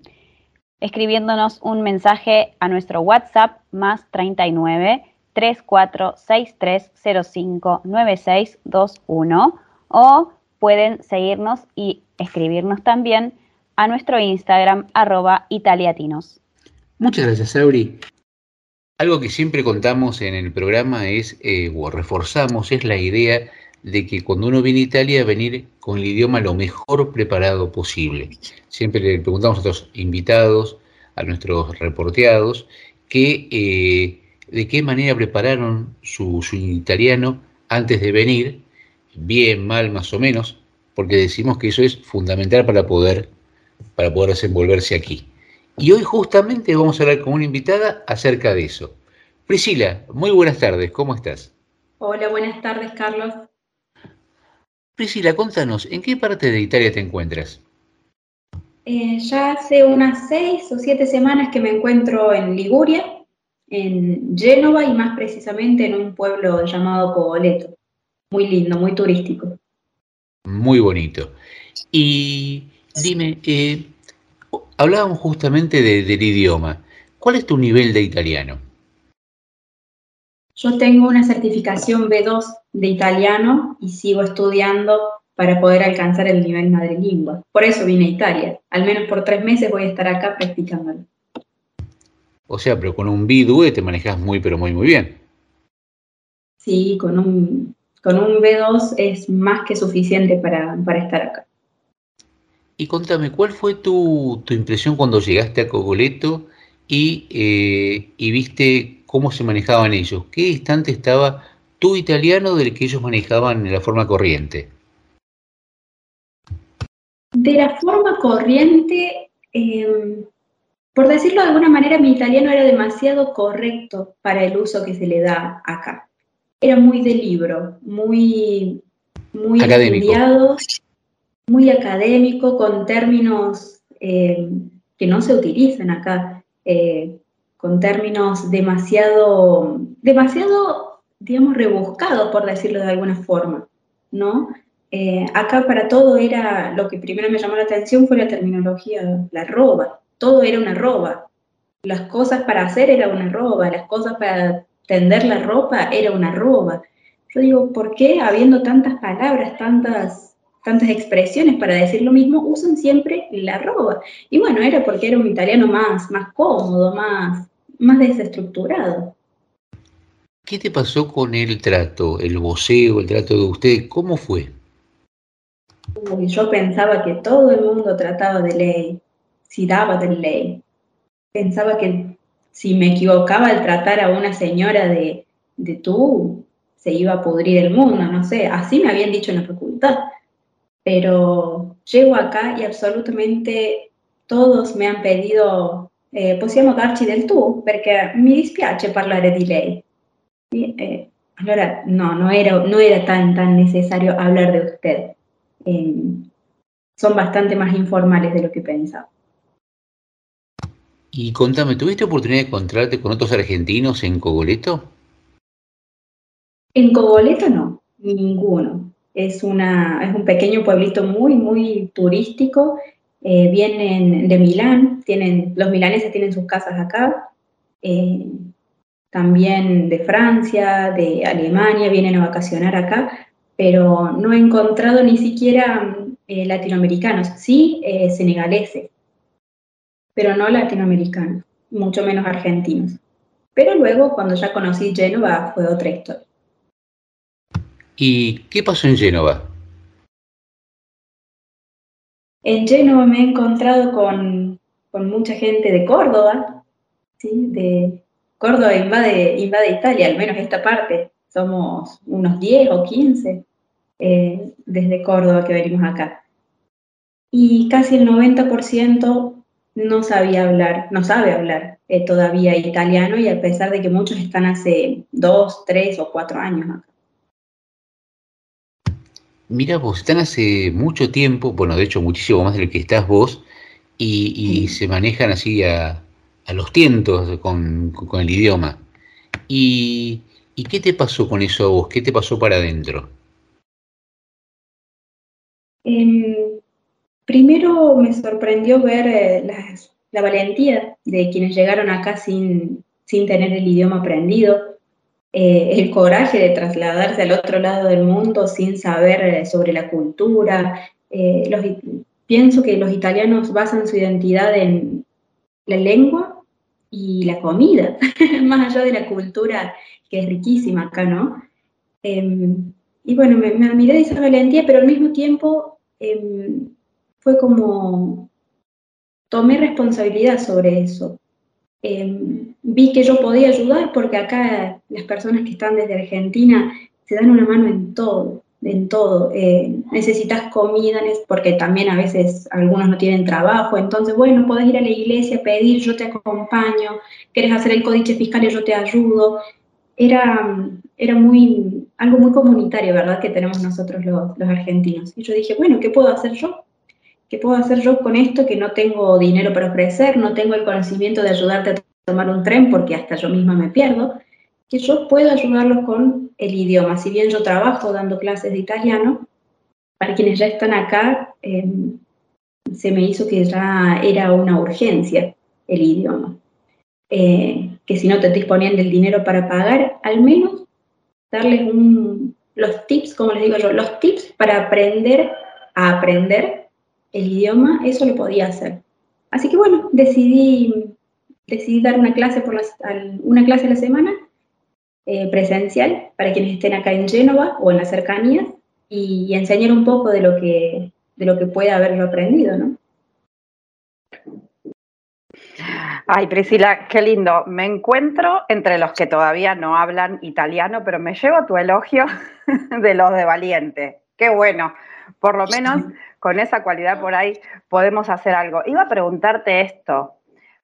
escribiéndonos un mensaje a nuestro WhatsApp más 39 346305 9621 o pueden seguirnos y escribirnos también a nuestro Instagram arroba italiatinos.
Muchas gracias, Sabri. Algo que siempre contamos en el programa es, eh, o reforzamos, es la idea de que cuando uno viene a Italia, venir con el idioma lo mejor preparado posible. Siempre le preguntamos a nuestros invitados, a nuestros reporteados, que, eh, de qué manera prepararon su, su italiano antes de venir, bien, mal, más o menos, porque decimos que eso es fundamental para poder, para poder desenvolverse aquí. Y hoy justamente vamos a hablar con una invitada acerca de eso. Priscila, muy buenas tardes, ¿cómo estás?
Hola, buenas tardes, Carlos.
Priscila, contanos, ¿en qué parte de Italia te encuentras?
Eh, ya hace unas seis o siete semanas que me encuentro en Liguria, en Génova y más precisamente en un pueblo llamado Cogoleto. Muy lindo, muy turístico.
Muy bonito. Y dime, eh, hablábamos justamente de- del idioma. ¿Cuál es tu nivel de italiano?
Yo tengo una certificación B2 de italiano y sigo estudiando para poder alcanzar el nivel madrelingua. Por eso vine a Italia. Al menos por tres meses voy a estar acá practicándolo.
O sea, pero con un B2 te manejas muy, pero muy, muy bien.
Sí, con un, con un B2 es más que suficiente para, para estar acá.
Y contame, ¿cuál fue tu, tu impresión cuando llegaste a Cogoleto y, eh, y viste cómo se manejaban ellos? ¿Qué distante estaba tu italiano del que ellos manejaban en la forma corriente?
De la forma corriente, eh, por decirlo de alguna manera, mi italiano era demasiado correcto para el uso que se le da acá. Era muy de libro, muy, muy
Académico.
estudiado, muy académico, con términos eh, que no se utilizan acá, eh, con términos demasiado, demasiado, digamos, rebuscados, por decirlo de alguna forma, ¿no? Eh, acá para todo era, lo que primero me llamó la atención fue la terminología, la roba, todo era una roba. Las cosas para hacer era una roba, las cosas para tender la ropa era una roba. Yo digo, ¿por qué habiendo tantas palabras, tantas, tantas expresiones para decir lo mismo, usan siempre la roba? Y bueno, era porque era un italiano más, más cómodo, más, más desestructurado.
¿Qué te pasó con el trato, el voceo, el trato de usted? ¿Cómo fue?
Uy, yo pensaba que todo el mundo trataba de ley, si daba de ley. Pensaba que si me equivocaba al tratar a una señora de, de tú, se iba a pudrir el mundo, no sé, así me habían dicho en la facultad. Pero llego acá y absolutamente todos me han pedido, eh, possiamo darci del tu, perché mi dispiace parlare di lei. Y, eh, allora, no, no era, no era tan, tan necesario hablar de usted. Eh, son bastante más informales de lo que pensaba.
Y contame, ¿tuviste oportunidad de encontrarte con otros argentinos en Cogoleto?
En Cogoleto no, ninguno. Es, una, es un pequeño pueblito muy, muy turístico. Eh, vienen de Milán, tienen, los milaneses tienen sus casas acá. eh, también de Francia, de Alemania, vienen a vacacionar acá, pero no he encontrado ni siquiera eh, latinoamericanos, sí senegaleses, pero no latinoamericanos, mucho menos argentinos. Pero luego, cuando ya conocí Génova, fue otra historia.
¿Y qué pasó en Génova?
En Génova me he encontrado con, mucha gente de Córdoba, ¿sí? de Córdoba invade, invade Italia, al menos esta parte. Somos unos 10 o 15 eh, desde Córdoba que venimos acá. Y casi el 90% no sabía hablar, no sabe hablar eh, todavía italiano y a pesar de que muchos están hace dos, tres o cuatro años acá.
Mira vos, están hace mucho tiempo, bueno, de hecho muchísimo más de lo que estás vos, y, y se manejan así a, a los tientos con, con el idioma. ¿Y, ¿Y qué te pasó con eso a vos? ¿Qué te pasó para adentro?
Em, primero me sorprendió ver eh, las- la valentía de quienes llegaron acá sin, sin tener el idioma aprendido, eh, el coraje de trasladarse al otro lado del mundo sin saber eh, sobre la cultura. Eh, pienso que los italianos basan su identidad en la lengua y la comida, más allá de la cultura que es riquísima acá, ¿no? Em, y bueno, me, me admiré de esa valentía, pero al mismo tiempo em, fue como tomé responsabilidad sobre eso. Em, vi que yo podía ayudar porque acá las personas que están desde Argentina se dan una mano en todo, en todo. Eh, necesitas comida, porque también a veces algunos no tienen trabajo, entonces, bueno, podés ir a la iglesia, pedir, yo te acompaño, quieres hacer el códice fiscal, yo te ayudo. Era, era muy, algo muy comunitario, ¿verdad? Que tenemos nosotros los, los argentinos. Y yo dije, bueno, ¿qué puedo hacer yo? ¿Qué puedo hacer yo con esto que no tengo dinero para ofrecer, no tengo el conocimiento de ayudarte a tomar un tren porque hasta yo misma me pierdo? Que yo puedo ayudarlos con el idioma. Si bien yo trabajo dando clases de italiano, para quienes ya están acá, eh, se me hizo que ya era una urgencia el idioma. Eh, que si no te disponían del dinero para pagar, al menos darles los tips, como les digo yo, los tips para aprender a aprender el idioma, eso lo podía hacer. Así que bueno, decidí, decidí dar una clase, por una clase a la semana eh, presencial para quienes estén acá en Génova o en las cercanías y, enseñar un poco de lo que, de lo que pueda haber yo aprendido, ¿no?
Ay, Priscila, qué lindo. Me encuentro entre los que todavía no hablan italiano, pero me llevo tu elogio de los de valiente. Qué bueno. Por lo menos con esa cualidad por ahí podemos hacer algo. Iba a preguntarte esto,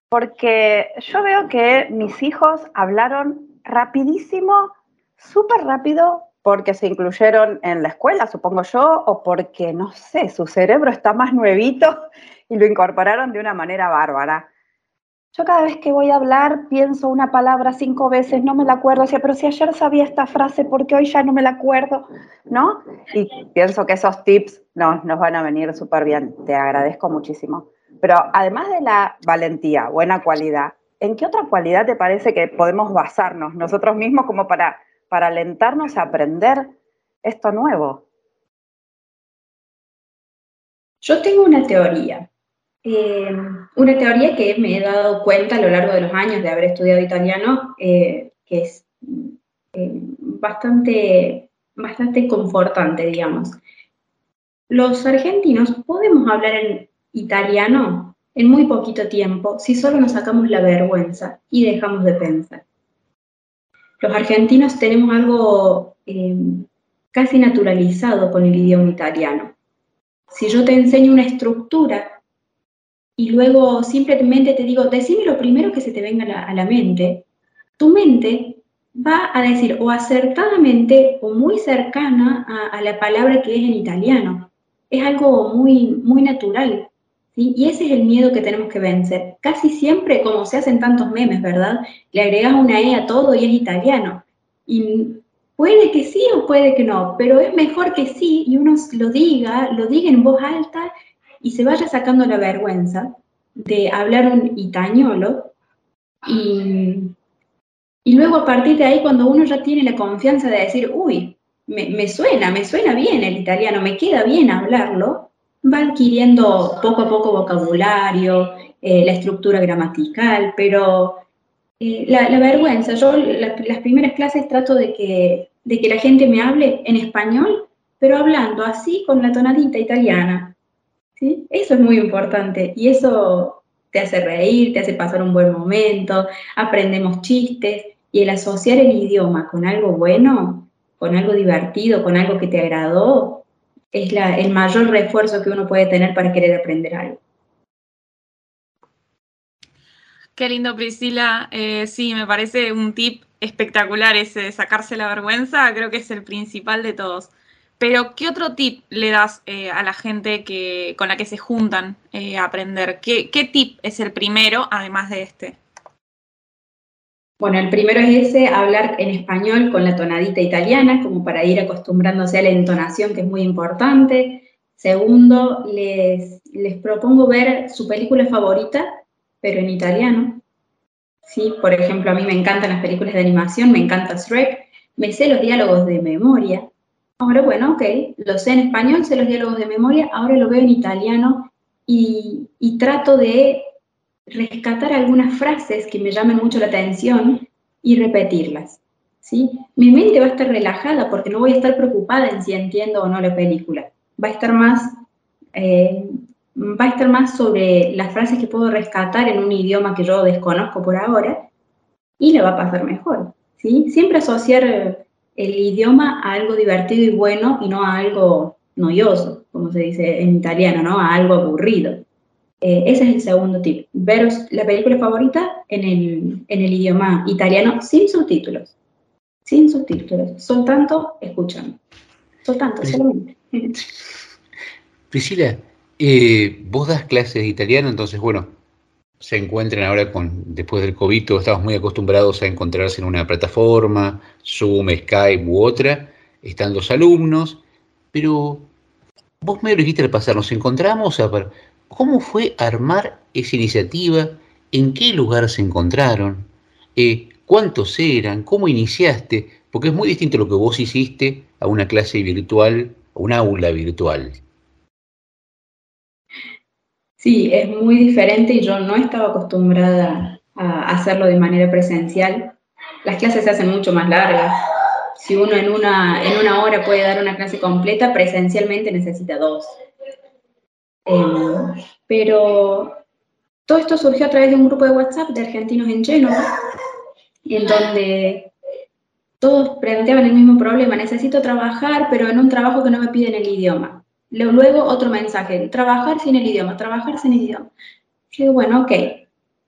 porque yo veo que mis hijos hablaron rapidísimo, súper rápido, porque se incluyeron en la escuela, supongo yo, o porque, no sé, su cerebro está más nuevito y lo incorporaron de una manera bárbara. Yo cada vez que voy a hablar pienso una palabra cinco veces, no me la acuerdo, o sea, pero si ayer sabía esta frase, ¿por qué hoy ya no me la acuerdo? ¿No? Y pienso que esos tips no, nos van a venir súper bien, te agradezco muchísimo. Pero además de la valentía, buena cualidad, ¿en qué otra cualidad te parece que podemos basarnos nosotros mismos como para, para alentarnos a aprender esto nuevo?
Yo tengo una teoría. Eh, una teoría que me he dado cuenta a lo largo de los años de haber estudiado italiano, eh, que es eh, bastante, bastante confortante, digamos. Los argentinos podemos hablar en italiano en muy poquito tiempo si solo nos sacamos la vergüenza y dejamos de pensar. Los argentinos tenemos algo eh, casi naturalizado con el idioma italiano. Si yo te enseño una estructura y luego simplemente te digo, decime lo primero que se te venga a la, mente, tu mente va a decir o acertadamente o muy cercana a, la palabra que es en italiano. Es algo muy, muy natural. Y ese es el miedo que tenemos que vencer. Casi siempre, como se hacen tantos memes, ¿verdad? Le agregas una E a todo y es italiano. Y puede que sí o puede que no, pero es mejor que sí y uno lo diga, lo diga en voz alta y se vaya sacando la vergüenza de hablar un itañolo y, y luego a partir de ahí cuando uno ya tiene la confianza de decir, uy, me, me suena, me suena bien el italiano, me queda bien hablarlo, va adquiriendo poco a poco vocabulario, eh, la estructura gramatical, pero eh, la, vergüenza, yo la, las primeras clases trato de que, de que la gente me hable en español, pero hablando así con la tonadita italiana. ¿Sí? Eso es muy importante y eso te hace reír, te hace pasar un buen momento, aprendemos chistes y el asociar el idioma con algo bueno, con algo divertido, con algo que te agradó, es el mayor refuerzo que uno puede tener para querer aprender algo.
Qué lindo, Priscila. Eh, sí, me parece un tip espectacular ese de sacarse la vergüenza. Creo que es el principal de todos. Pero, ¿qué otro tip le das eh, a la gente que, con la que se juntan eh, a aprender? ¿Qué, ¿Qué tip es el primero, además de este?
Bueno, el primero es ese, hablar en español con la tonadita italiana, como para ir acostumbrándose a la entonación, que es muy importante. Segundo, les, les propongo ver su película favorita, pero en italiano. ¿Sí? Por ejemplo, a mí me encantan las películas de animación, me encanta Shrek, me sé los diálogos de memoria. Ahora, bueno, ok, lo sé en español, sé los diálogos de memoria, ahora lo veo en italiano y, trato de rescatar algunas frases que me llamen mucho la atención y repetirlas. ¿sí? Mi mente va a estar relajada porque no voy a estar preocupada en si entiendo o no la película. Va a estar más, eh, va a estar más sobre las frases que puedo rescatar en un idioma que yo desconozco por ahora y le va a pasar mejor. ¿sí? Siempre asociar el idioma a algo divertido y bueno y no a algo noioso, como se dice en italiano, ¿no? a algo aburrido. Eh, ese es el segundo tip. Veros la película favorita en el, en el idioma italiano sin subtítulos. Sin subtítulos. Soltanto, escuchan. Soltanto,
Pris-
solamente.
Priscila, eh, vos das clases de italiano, entonces, bueno, se encuentran ahora con, después del COVID, estamos muy acostumbrados a encontrarse en una plataforma, Zoom, Skype u otra, están los alumnos, pero vos me lo dijiste al pasar, nos encontramos a cómo fue armar esa iniciativa, en qué lugar se encontraron, Eh, cuántos eran, cómo iniciaste, porque es muy distinto lo que vos hiciste a una clase virtual, a un aula virtual.
Sí, es muy diferente y yo no estaba acostumbrada a hacerlo de manera presencial. Las clases se hacen mucho más largas. Si uno en una, en una hora puede dar una clase completa, presencialmente necesita dos. Em, pero todo esto surgió a través de un grupo de WhatsApp de argentinos en Génova, en donde todos planteaban el mismo problema, necesito trabajar, pero en un trabajo que no me piden el idioma. Luego otro mensaje, trabajar sin el idioma, trabajar sin el idioma. Yo digo, bueno, ok,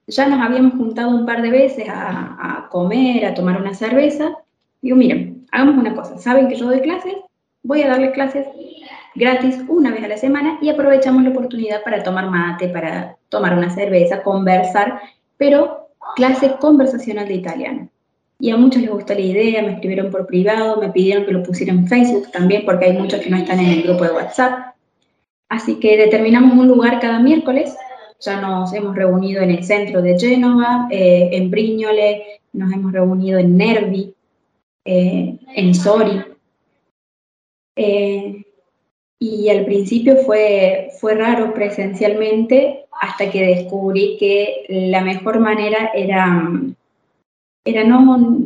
ya nos habíamos juntado un par de veces a, a comer, a tomar una cerveza. Digo, miren, hagamos una cosa, saben que yo doy clases, voy a darles clases gratis una vez a la semana y aprovechamos la oportunidad para tomar mate, para tomar una cerveza, conversar, pero clase conversacional de italiano. Y a muchos les gustó la idea, me escribieron por privado, me pidieron que lo pusiera en Facebook también, porque hay muchos que no están en el grupo de WhatsApp. Así que determinamos un lugar cada miércoles. Ya nos hemos reunido en el centro de Génova, eh, en Brignole, nos hemos reunido en Nervi, eh, en Sori. Eh, y al principio fue, fue raro presencialmente hasta que descubrí que la mejor manera era, era no,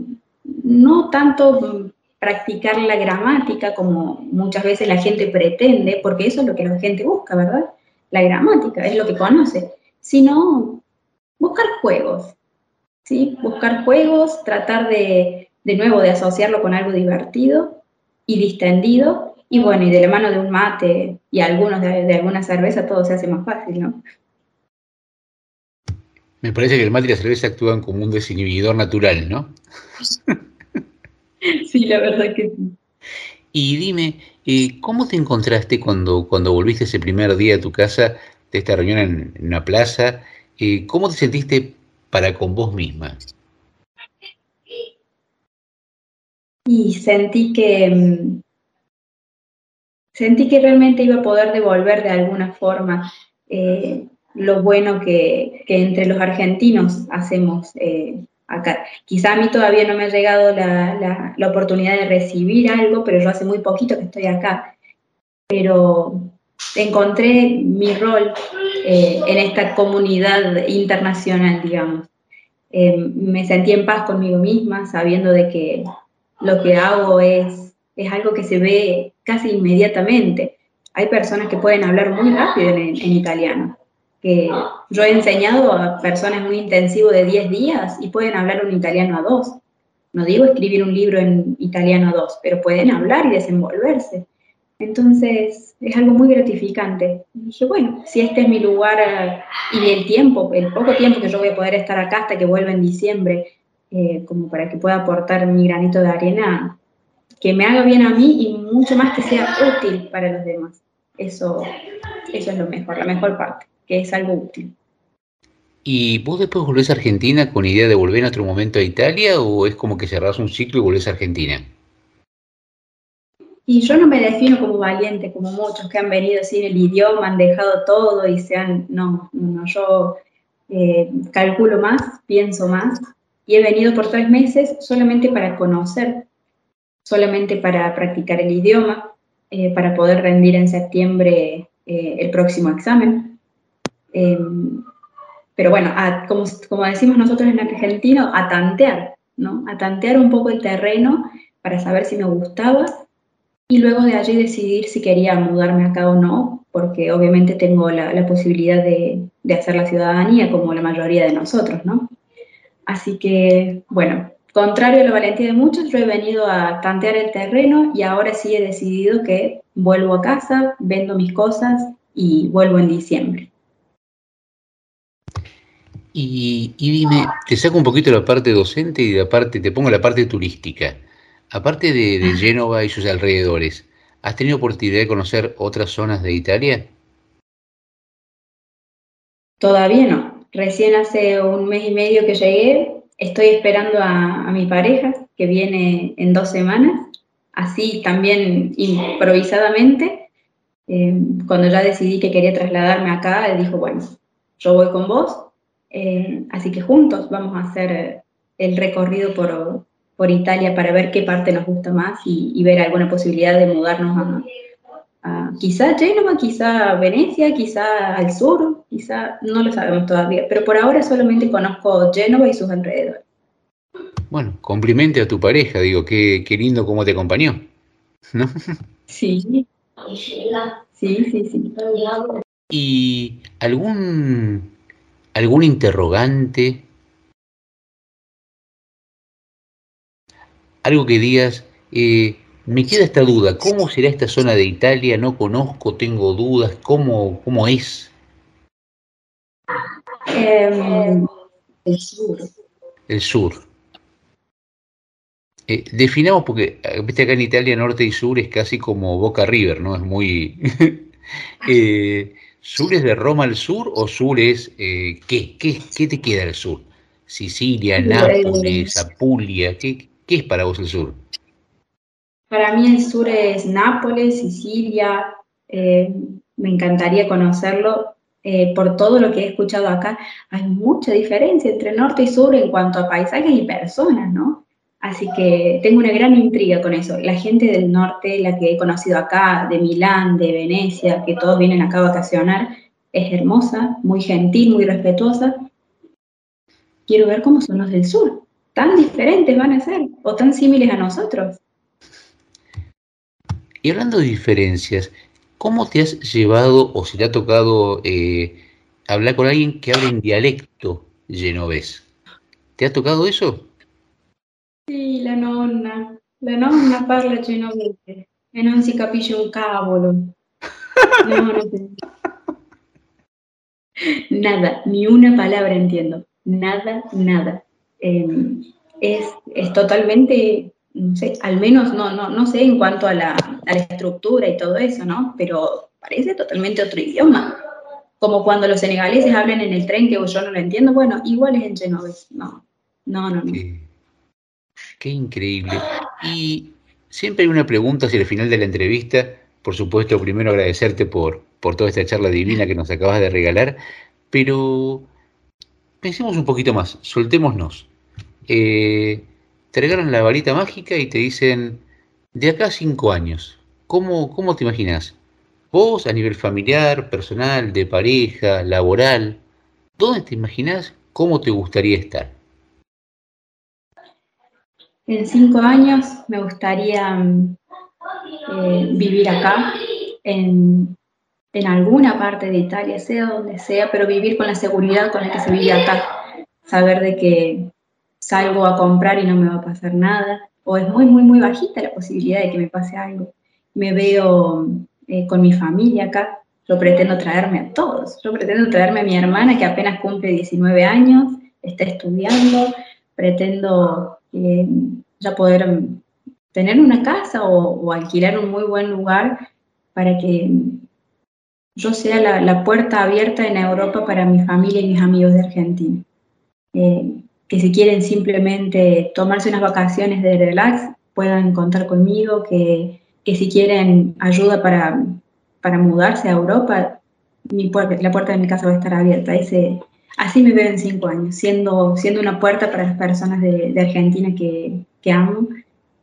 no tanto practicar la gramática como muchas veces la gente pretende, porque eso es lo que la gente busca, ¿verdad? La gramática es lo que conoce, sino buscar juegos, ¿sí? Buscar juegos, tratar de, de nuevo de asociarlo con algo divertido y distendido, y bueno, y de la mano de un mate y algunos de, de alguna cerveza todo se hace más fácil, ¿no?
Me parece que el mate y la cerveza actúan como un desinhibidor natural, ¿no?
Sí, la verdad que sí.
Y dime, eh, ¿cómo te encontraste cuando, cuando volviste ese primer día a tu casa de esta reunión en, una plaza? Eh, ¿Cómo te sentiste para con vos misma?
Y sentí que mm, sentí que realmente iba a poder devolver de alguna forma eh, lo bueno que, que, entre los argentinos hacemos eh, acá. Quizá a mí todavía no me ha llegado la, la, la, oportunidad de recibir algo, pero yo hace muy poquito que estoy acá. Pero encontré mi rol eh, en esta comunidad internacional, digamos. Eh, me sentí en paz conmigo misma, sabiendo de que lo que hago es, es algo que se ve casi inmediatamente. hay personas que pueden hablar muy rápido en, en italiano. Que yo he enseñado a personas un intensivo de 10 días y pueden hablar un italiano a dos. No digo escribir un libro en italiano a dos, pero pueden hablar y desenvolverse. Entonces es algo muy gratificante. Dije, bueno, si este es mi lugar eh, y el tiempo, el poco tiempo que yo voy a poder estar acá hasta que vuelva en diciembre, eh, como para que pueda aportar mi granito de arena, que me haga bien a mí y mucho más que sea útil para los demás. Eso, eso es lo mejor, la mejor parte, que es algo útil.
¿Y vos después volvés a Argentina con idea de volver en otro momento a Italia o es como que cerrás un ciclo y volvés a Argentina?
Y yo no me defino como valiente, como muchos que han venido sin el idioma, han dejado todo y se han... No, no, yo eh, calculo más, pienso más y he venido por tres meses solamente para conocer, solamente para practicar el idioma, eh, para poder rendir en septiembre eh, el próximo examen. Em, pero bueno, como, como decimos nosotros en argentino, a tantear, ¿no? A tantear un poco el terreno para saber si me gustaba y luego de allí decidir si quería mudarme acá o no, porque obviamente tengo la, la posibilidad de, de, hacer la ciudadanía como la mayoría de nosotros, ¿no? Así que, bueno, contrario a la valentía de muchos, yo he venido a tantear el terreno y ahora sí he decidido que vuelvo a casa, vendo mis cosas y vuelvo en diciembre.
Y, y dime, te saco un poquito la parte docente y la parte, te pongo la parte turística. Aparte de, de Génova y sus alrededores, ¿has tenido oportunidad de conocer otras zonas de Italia?
Todavía no. Recién hace un mes y medio que llegué. Estoy esperando a, a mi pareja, que viene en dos semanas. Así también improvisadamente. Eh, cuando ya decidí que quería trasladarme acá, él dijo, bueno, yo voy con vos. Eh, así que juntos vamos a hacer el recorrido por, por Italia para ver qué parte nos gusta más y, y ver alguna posibilidad de mudarnos a, a quizá Génova, quizá Venecia, quizá al sur, quizá no lo sabemos todavía, pero por ahora solamente conozco Génova y sus alrededores.
Bueno, complimente a tu pareja, digo, qué, qué lindo cómo te acompañó, ¿no?
Sí, sí, sí, sí.
¿Y algún, algún interrogante algo que digas, eh, me queda esta duda, ¿cómo será esta zona de Italia? No conozco, tengo dudas, ¿cómo, cómo es?
Eh, el sur.
El sur. Eh, definamos, porque viste acá en Italia norte y sur es casi como Boca River, ¿no? Es muy... eh, ¿Sur es de Roma al sur o sur es eh, ¿qué? ¿qué? ¿Qué te queda al sur? Sicilia, Nápoles, Apulia, ¿qué, ¿qué es para vos el sur?
Para mí el sur es Nápoles, Sicilia, eh, me encantaría conocerlo. Eh, por todo lo que he escuchado acá, hay mucha diferencia entre norte y sur en cuanto a paisajes y personas, ¿no? Así que tengo una gran intriga con eso. La gente del norte, la que he conocido acá, de Milán, de Venecia, que todos vienen acá a vacacionar, es hermosa, muy gentil, muy respetuosa. Quiero ver cómo son los del sur. Tan diferentes van a ser, o tan similares a nosotros.
Y hablando de diferencias, ¿cómo te has llevado o si te ha tocado eh, hablar con alguien que habla en dialecto genovés? ¿Te ha tocado eso?
Sì, la nonna. La nonna parla genovese e non si capisce un cavolo. No, no. Nada, ni una palabra entiendo. Nada, nada. Eh, es, es, totalmente, no sé, al menos no, no, no sé en cuanto a la, estructura y todo eso, ¿no? Pero parece totalmente otro idioma. Como cuando los senegaleses hablan en el tren que yo no lo entiendo, bueno, igual es en genovés. No, no, no. no.
Qué increíble. Y siempre hay una pregunta hacia el final de la entrevista. Por supuesto, primero agradecerte por, por toda esta charla divina que nos acabas de regalar, pero pensemos un poquito más, soltémonos. Eh, te regalan la varita mágica y te dicen, de acá a cinco años, ¿cómo, cómo te imaginas? Vos a nivel familiar, personal, de pareja, laboral, ¿dónde te imaginas cómo te gustaría estar?
En cinco años me gustaría eh, vivir acá, en, alguna parte de Italia, sea donde sea, pero vivir con la seguridad con la que se vive acá. Saber de que salgo a comprar y no me va a pasar nada, o es muy, muy, muy bajita la posibilidad de que me pase algo. Me veo eh, con mi familia acá, yo pretendo traerme a todos, yo pretendo traerme a mi hermana que apenas cumple 19 años, está estudiando, pretendo eh, ya poder mm, tener una casa o, alquilar un muy buen lugar para que yo sea la, puerta abierta en Europa para mi familia y mis amigos de Argentina. Eh, que si quieren simplemente tomarse unas vacaciones de relax, puedan contar conmigo, que, que si quieren ayuda para, para mudarse a Europa, la puerta de mi casa va a estar abierta. Ese, así me veo en cinco años, siendo, siendo una puerta para las personas de Argentina que, que, amo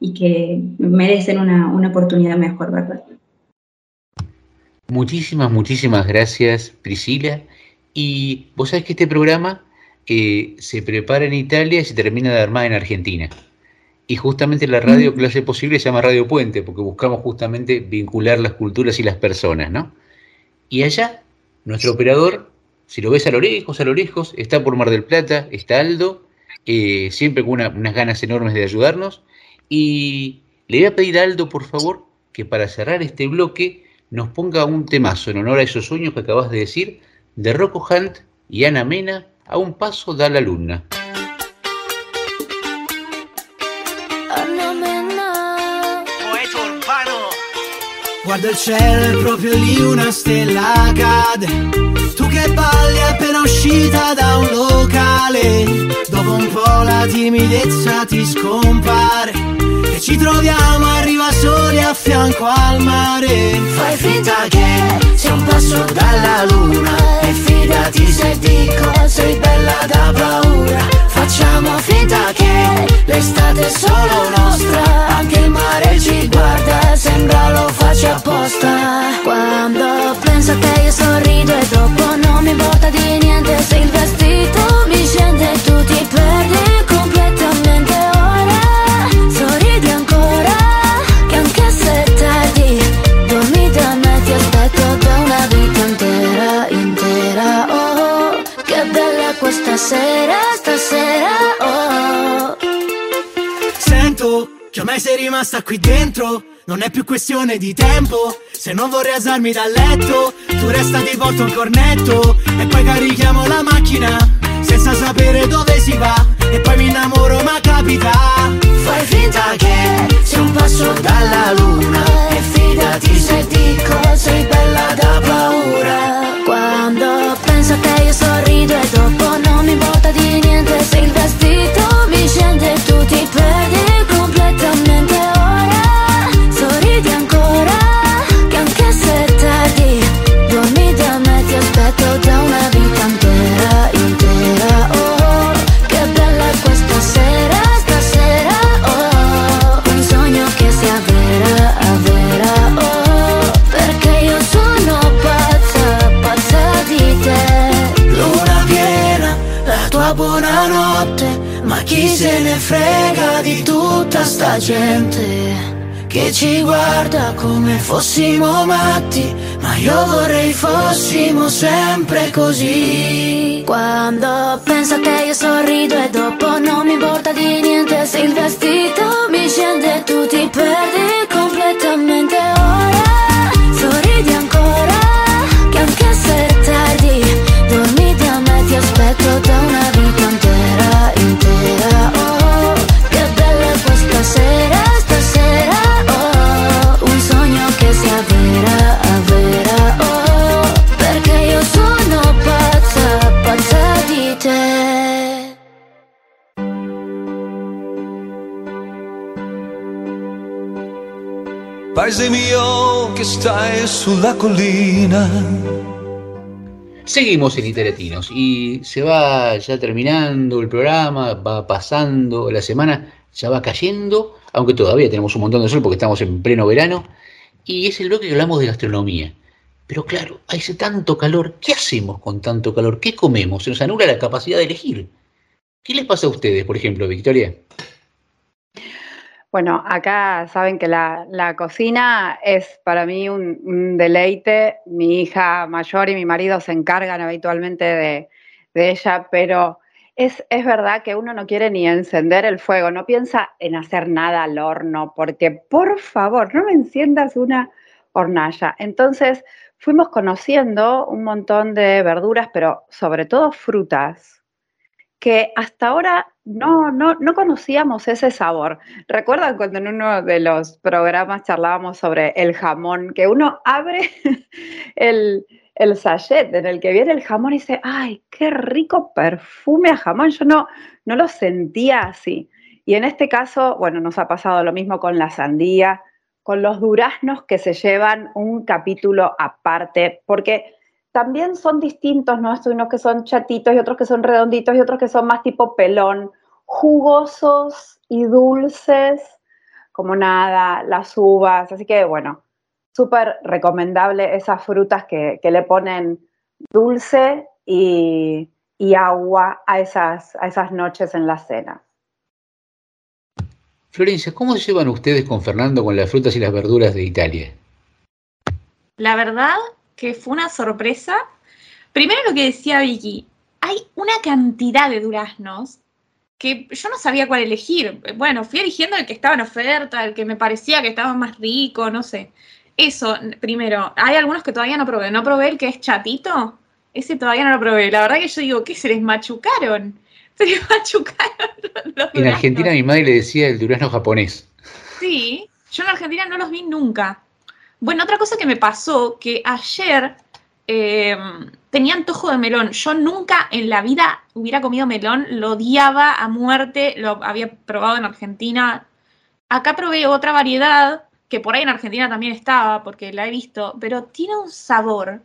y que merecen una, una oportunidad mejor, ¿verdad?
Muchísimas, muchísimas gracias, Priscila. Y vos sabés que este programa eh, se prepara en Italia y se termina de armar en Argentina. Y justamente la radio lo hace posible se llama Radio Puente, porque buscamos justamente vincular las culturas y las personas, ¿no? Y allá, nuestro operador, si lo ves a lo lejos, a lo lejos, está por Mar del Plata, está Aldo, eh, siempre con una, unas ganas enormes de ayudarnos. Y le voy a pedir a Aldo, por favor, que para cerrar este bloque nos ponga un temazo en honor a esos sueños que acabas de decir, de Rocco Hunt y Ana Mena, a un paso da la luna.
Guarda il cielo, è proprio lì una stella cade. Tu che balli appena uscita da un locale. Dopo un po' la timidezza ti scompare. E ci troviamo, arriva soli a fianco al mare. Fai finta che sia un passo dalla luna. E fidati se dico, sei bella da paura. Facciamo finta che l'estate è solo nostra. Anche il mare ci guarda, sembra lo faccia apposta. Quando penso te io sorrido e dopo non mi importa di niente. Se il vestito mi scende tu ti perdi completamente ora. Sorridi ancora, che anche se è tardi, dormi da me, ti aspetto da una vita intera, intera. Oh, che bella questa sera, stasera, oh.
Sento che ormai sei rimasta qui dentro. Non è più questione di tempo. Se non vorrei alzarmi dal letto Tu resta ti porto un cornetto. E poi carichiamo la macchina Senza sapere dove si va E poi mi innamoro ma capita.
Fai finta che sia un passo dalla luna E fidati se dico sei bella da paura.
Quando penso a te io sorrido e dopo non mi importa di niente. Se il vestito mi scende e tu ti perdi completamente ora. Sorridi ancora, che anche se è
buonanotte Ma chi se ne frega di tutta sta gente Che ci guarda come fossimo matti Ma io vorrei fossimo sempre così.
Quando penso a te io sorrido e dopo non mi importa di niente Se il vestito mi scende tu ti perdi completamente
Paese mio che stai sulla collina.
Seguimos en Italiatinos y se va ya terminando el programa, va pasando la semana, ya va cayendo, aunque todavía tenemos un montón de sol porque estamos en pleno verano, y es el bloque que hablamos de gastronomía. Pero claro, hace tanto calor, ¿qué hacemos con tanto calor? ¿Qué comemos? Se nos anula la capacidad de elegir. ¿Qué les pasa a ustedes, por ejemplo, Victoria?
Bueno, acá saben que la, la cocina es para mí un, deleite. Mi hija mayor y mi marido se encargan habitualmente de, de ella, pero es, es verdad que uno no quiere ni encender el fuego, no piensa en hacer nada al horno, porque por favor, no me enciendas una hornalla. Entonces fuimos conociendo un montón de verduras, pero sobre todo frutas, que hasta ahora no, no, no conocíamos ese sabor. ¿Recuerdan cuando en uno de los programas charlábamos sobre el jamón, que uno abre el, el en el que viene el jamón y dice, ay, qué rico perfume a jamón? Yo no, no lo sentía así. Y en este caso, bueno, nos ha pasado lo mismo con la sandía, con los duraznos que se llevan un capítulo aparte, porque también son distintos, ¿no? Hay unos que son chatitos y otros que son redonditos y otros que son más tipo pelón, jugosos y dulces, como nada, las uvas. Así que, bueno, súper recomendable esas frutas que, que, le ponen dulce y, y agua a esas, a esas noches en la cena.
Florencia, ¿cómo se llevan ustedes con Fernando con las frutas y las verduras de Italia?
La verdad que fue una sorpresa. Primero lo que decía Vicky, hay una cantidad de duraznos que yo no sabía cuál elegir. Bueno, fui eligiendo el que estaba en oferta, el que me parecía que estaba más rico, no sé. Eso, primero, hay algunos que todavía no probé. No probé el que es chatito, ese todavía no lo probé. La verdad que yo digo, ¿qué se les machucaron? Se les machucaron los
En Argentina mi madre le decía el durazno japonés.
Sí, yo en Argentina no los vi nunca. Bueno, otra cosa que me pasó, que ayer eh, tenía antojo de melón. Yo nunca en la vida hubiera comido melón, lo odiaba a muerte, lo había probado en Argentina. Acá probé otra variedad, que por ahí en Argentina también estaba, porque la he visto, pero tiene un sabor.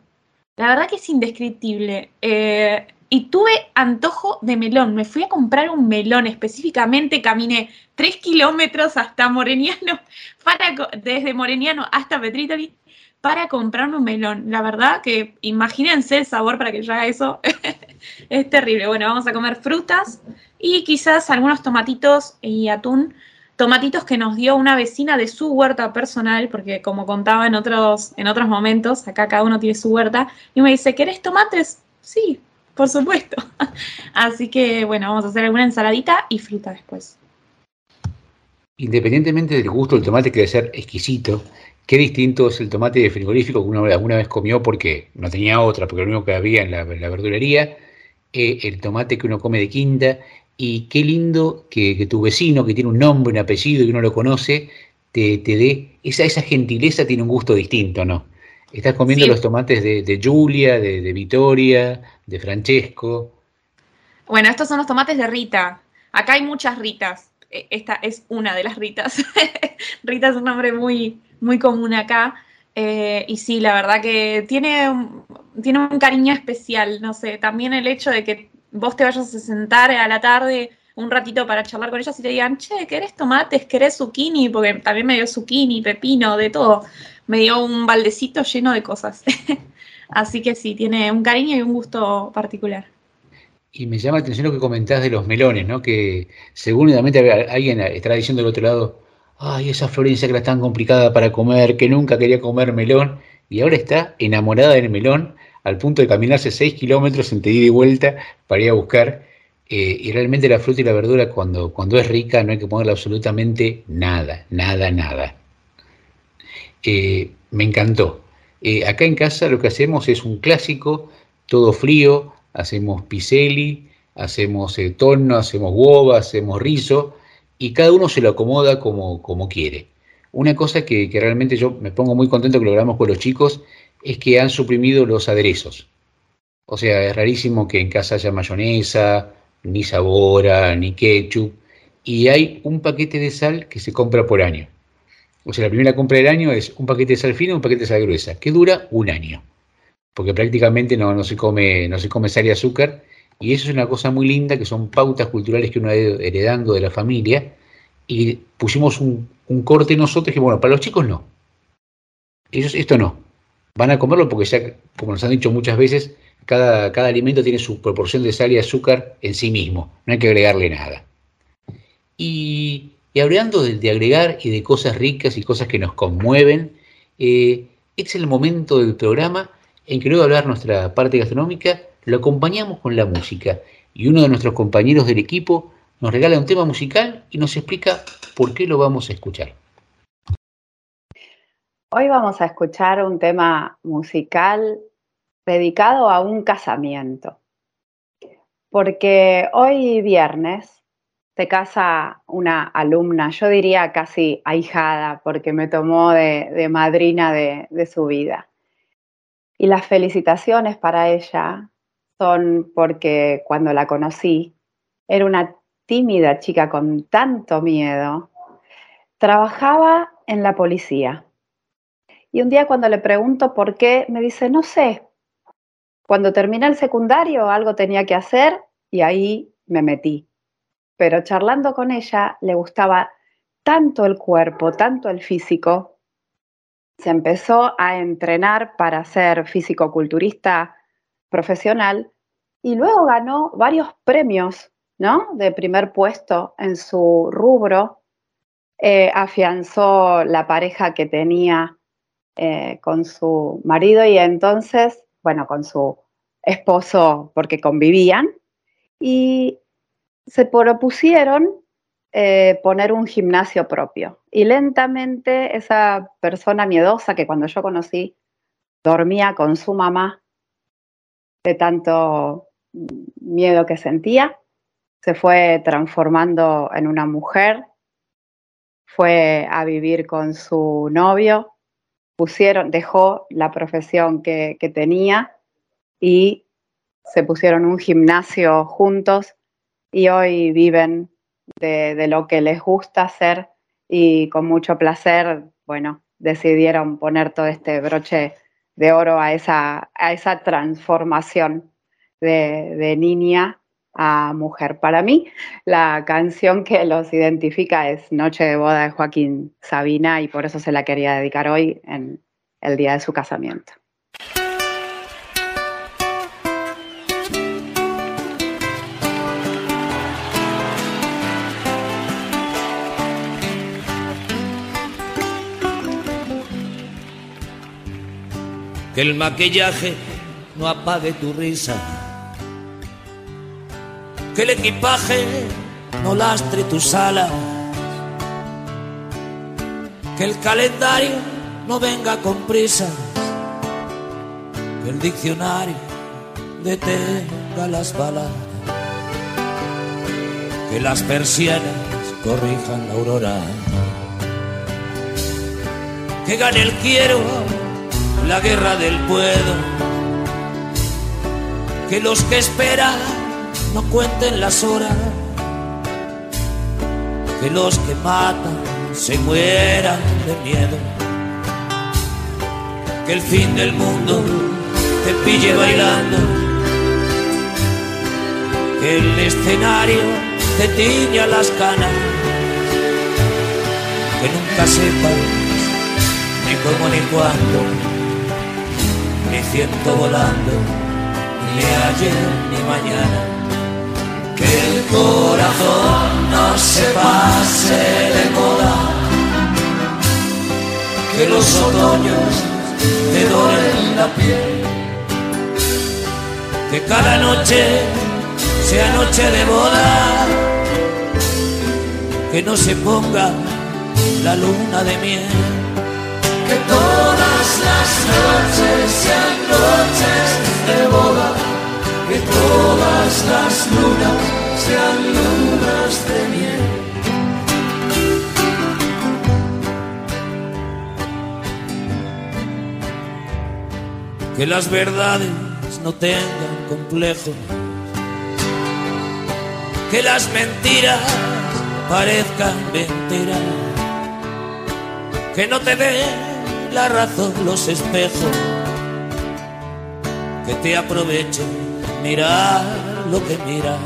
La verdad que es indescriptible. Eh, y tuve antojo de melón. Me fui a comprar un melón específicamente, caminé tres kilómetros hasta Moreniano, para, desde Moreniano hasta Petritoli, para comprarme un melón. La verdad que imagínense el sabor para que yo haga eso. es terrible. Bueno, vamos a comer frutas y quizás algunos tomatitos y atún. Tomatitos que nos dio una vecina de su huerta personal, porque como contaba en otros, en otros momentos, acá cada uno tiene su huerta, y me dice, ¿querés tomates? Sí, por supuesto. Así que bueno, vamos a hacer alguna ensaladita y fruta después.
Independientemente del gusto del tomate que debe ser exquisito, qué distinto es el tomate de frigorífico que uno alguna vez comió porque no tenía otra, porque lo único que había en la, en la verdulería, eh, el tomate que uno come de quinta, y qué lindo que, que, tu vecino, que tiene un nombre, un apellido y uno lo conoce, te, te dé, esa, esa gentileza tiene un gusto distinto, ¿no? Estás comiendo sí. los tomates de, de Julia, de, de Vittoria, de Francesco.
Bueno, estos son los tomates de Rita. Acá hay muchas Ritas. E, esta es una de las Ritas. Rita es un nombre muy, muy común acá. Eh, y sí, la verdad que tiene tiene un cariño especial. No sé, también el hecho de que vos te vayas a sentar a la tarde un ratito para charlar con ellos y te digan, che, ¿querés tomates? ¿Querés zucchini? Porque también me dio zucchini, pepino, de todo. Me dio un baldecito lleno de cosas. Así que sí, tiene un cariño y un gusto particular.
Y me llama la atención lo que comentás de los melones, ¿no? Que seguramente alguien estará diciendo del otro lado, ay, esa Florencia que era tan complicada para comer, que nunca quería comer melón, y ahora está enamorada del melón al punto de caminarse 6 kilómetros entre ida y vuelta para ir a buscar. Eh, y realmente la fruta y la verdura cuando, cuando es rica no hay que ponerle absolutamente nada, nada, nada. Eh, me encantó. Eh, acá en casa lo que hacemos es un clásico, todo frío, hacemos piselli, hacemos eh, hacemos guova, hacemos rizo, y cada uno se lo acomoda como, como quiere. Una cosa que, que, realmente yo me pongo muy contento que logramos con los chicos es que han suprimido los aderezos. O sea, es rarísimo que en casa haya mayonesa, ni sabora, ni ketchup, y hay un paquete de sal que se compra por año. O sea, la primera compra del año es un paquete de sal fina y un paquete de sal gruesa, que dura un año. Porque prácticamente no, no, se come, no se come sal y azúcar. Y eso es una cosa muy linda, que son pautas culturales que uno ido heredando de la familia. Y pusimos un, un corte nosotros que, bueno, para los chicos no. Ellos esto no. Van a comerlo porque ya, como nos han dicho muchas veces, cada, cada alimento tiene su proporción de sal y azúcar en sí mismo. No hay que agregarle nada. Y Y hablando de, agregar y de cosas ricas y cosas que nos conmueven, eh, es el momento del programa en que luego de hablar nuestra parte gastronómica, lo acompañamos con la música. Y uno de nuestros compañeros del equipo nos regala un tema musical y nos explica por qué lo vamos a escuchar.
Hoy vamos a escuchar un tema musical dedicado a un casamiento. Porque hoy viernes se casa una alumna, yo diría casi ahijada, porque me tomó de, madrina de, de su vida. Y las felicitaciones para ella son porque cuando la conocí era una tímida chica con tanto miedo, trabajaba en la policía. Y un día cuando le pregunto por qué, me dice, no sé, cuando terminé el secundario algo tenía que hacer y ahí me metí. Pero charlando con ella le gustaba tanto el cuerpo, tanto el físico, se empezó a entrenar para ser físico-culturista profesional y luego ganó varios premios, ¿no? De primer puesto en su rubro, eh, afianzó la pareja que tenía eh, con su marido y entonces, bueno, con su esposo porque convivían y se propusieron eh, poner un gimnasio propio. Y lentamente esa persona miedosa que cuando yo conocí dormía con su mamá de tanto miedo que sentía, se fue transformando en una mujer, fue a vivir con su novio, pusieron, dejó la profesión que, que tenía y se pusieron un gimnasio juntos y hoy viven de, lo que les gusta hacer y con mucho placer, bueno, decidieron poner todo este broche de oro a esa, a esa transformación de, de niña a mujer. Para mí, la canción que los identifica es Noche de Boda de Joaquín Sabina y por eso se la quería dedicar hoy en el día de su casamiento.
Que el maquillaje no apague tu risa. Que el equipaje no lastre tus alas. Que el calendario no venga con prisas. Que el diccionario detenga las balas. Que las persianas corrijan la aurora. Que gane el quiero la guerra del puedo. Que los que esperan no cuenten las horas. Que los que matan se mueran de miedo. Que el fin del mundo te pille bailando. Que el escenario te tiña las canas. Que nunca sepas ni cómo ni cuándo ni ciento volando, ni ayer ni mañana. Que el corazón no se pase de moda, que los otoños te doren la piel, que cada noche sea noche de boda, que no se ponga la luna de miel que todas las noches sean noches de boda, que todas las lunas sean lunas de miel. Que las verdades no tengan complejos, que las mentiras parezcan mentiras, que no te den la razón los espejos. Que te aprovechen mirar lo que mira.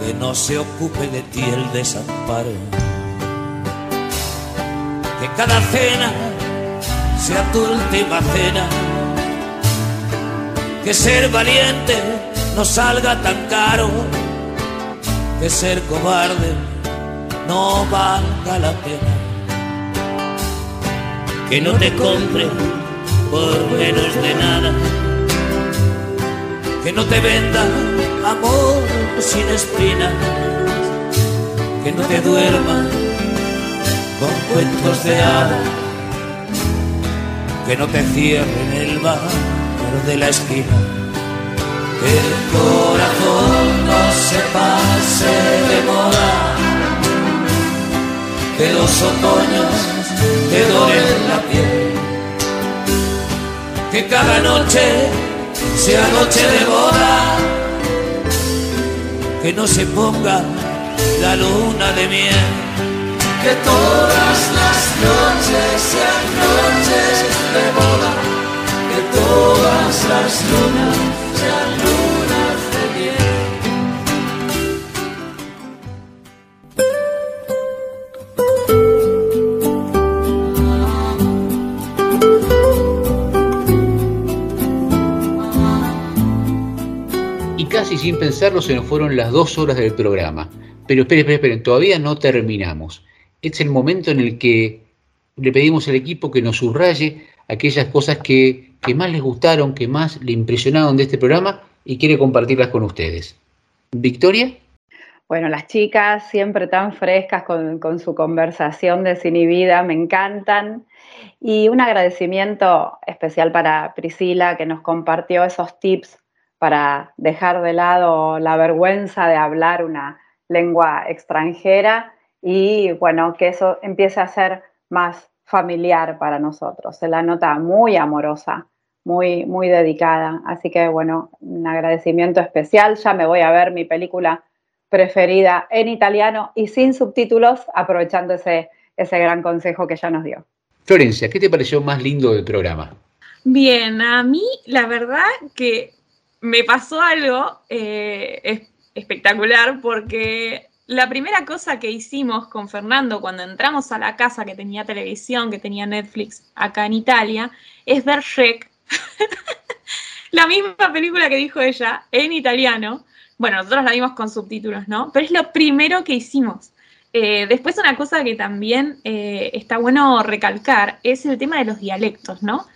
Que no se ocupe de ti el desamparo. Que cada cena sea tu última cena. Que ser valiente no salga tan caro. Que ser cobarde no valga la pena. Que no te compre por menos de nada. Que no te venda amor sin espinas. Que no te duerma con cuentos de hadas. Que no te cierren el bar de la esquina. Que el corazón no se pase de moda. Que los otoños te doren la piel. Que cada noche sea noche de boda. Que no se ponga la luna de miel. Que todas las noches sean noches de boda. Que todas las lunas sean lunas
Sin pensarlo se nos fueron las dos horas del programa. Pero esperen, esperen, esperen, todavía no terminamos. Es el momento en el que le pedimos al equipo que nos subraye aquellas cosas que, que más les gustaron, que más le impresionaron de este programa y quiere compartirlas con ustedes. Victoria.
Bueno, las chicas siempre tan frescas con, con su conversación desinhibida, me encantan. Y un agradecimiento especial para Priscila que nos compartió esos tips para dejar de lado la vergüenza de hablar una lengua extranjera y bueno, que eso empiece a ser más familiar para nosotros. Se la nota muy amorosa, muy, muy dedicada. Así que bueno, un agradecimiento especial. Ya me voy a ver mi película preferida en italiano y sin subtítulos, aprovechando ese, ese gran consejo que ya nos dio.
Florencia, ¿qué te pareció más lindo del programa?
Bien, a mí la verdad que me pasó algo eh, es- espectacular porque la primera cosa que hicimos con Fernando cuando entramos a la casa que tenía televisión, que tenía Netflix acá en Italia, es ver Shrek, la misma película que dijo ella en italiano. Bueno, nosotros la vimos con subtítulos, ¿no? Pero es lo primero que hicimos. Eh, después una cosa que también eh, está bueno recalcar es el tema de los dialectos, ¿no?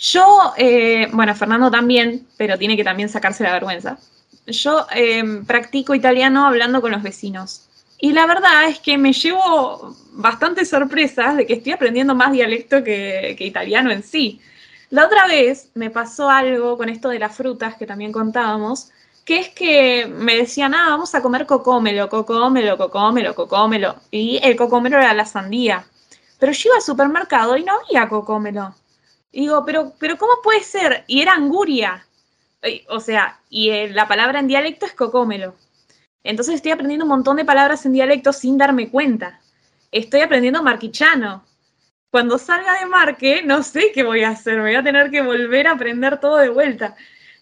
Yo, eh, bueno, Fernando también, pero tiene que también sacarse la vergüenza. Yo eh, practico italiano hablando con los vecinos. Y la verdad es que me llevo bastantes sorpresas de que estoy aprendiendo más dialecto que, que italiano en sí. La otra vez me pasó algo con esto de las frutas que también contábamos, que es que me decían, ah, vamos a comer cocómelo, cocómelo, cocómelo, cocómelo. Y el cocómelo era la sandía. Pero yo iba al supermercado y no había cocómelo. Digo, pero, pero ¿cómo puede ser? Y era anguria. O sea, y eh, la palabra en dialecto es cocómelo. Entonces estoy aprendiendo un montón de palabras en dialecto sin darme cuenta. Estoy aprendiendo marquichano. Cuando salga de Marque, no sé qué voy a hacer. Me voy a tener que volver a aprender todo de vuelta.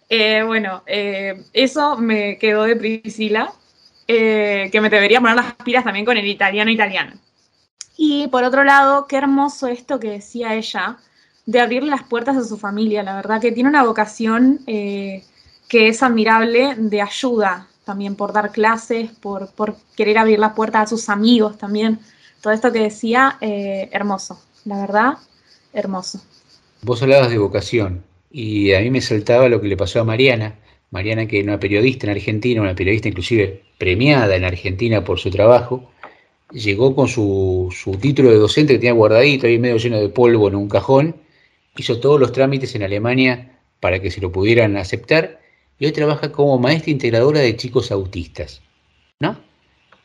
Eh, bueno, eh, eso me quedó de Priscila, eh, que me debería poner las pilas también con el italiano italiano. Y por otro lado, qué hermoso esto que decía ella, de abrirle las puertas a su familia. La verdad que tiene una vocación eh, que es admirable de ayuda también por dar clases, por, por querer abrir las puertas a sus amigos también. Todo esto que decía, eh, hermoso. La verdad, hermoso.
Vos hablabas de vocación y a mí me saltaba lo que le pasó a Mariana. Mariana, que era una periodista en Argentina, una periodista inclusive premiada en Argentina por su trabajo, llegó con su, su título de docente que tenía guardadito ahí medio lleno de polvo en un cajón, hizo todos los trámites en Alemania para que se lo pudieran aceptar y hoy trabaja como maestra integradora de chicos autistas, ¿no?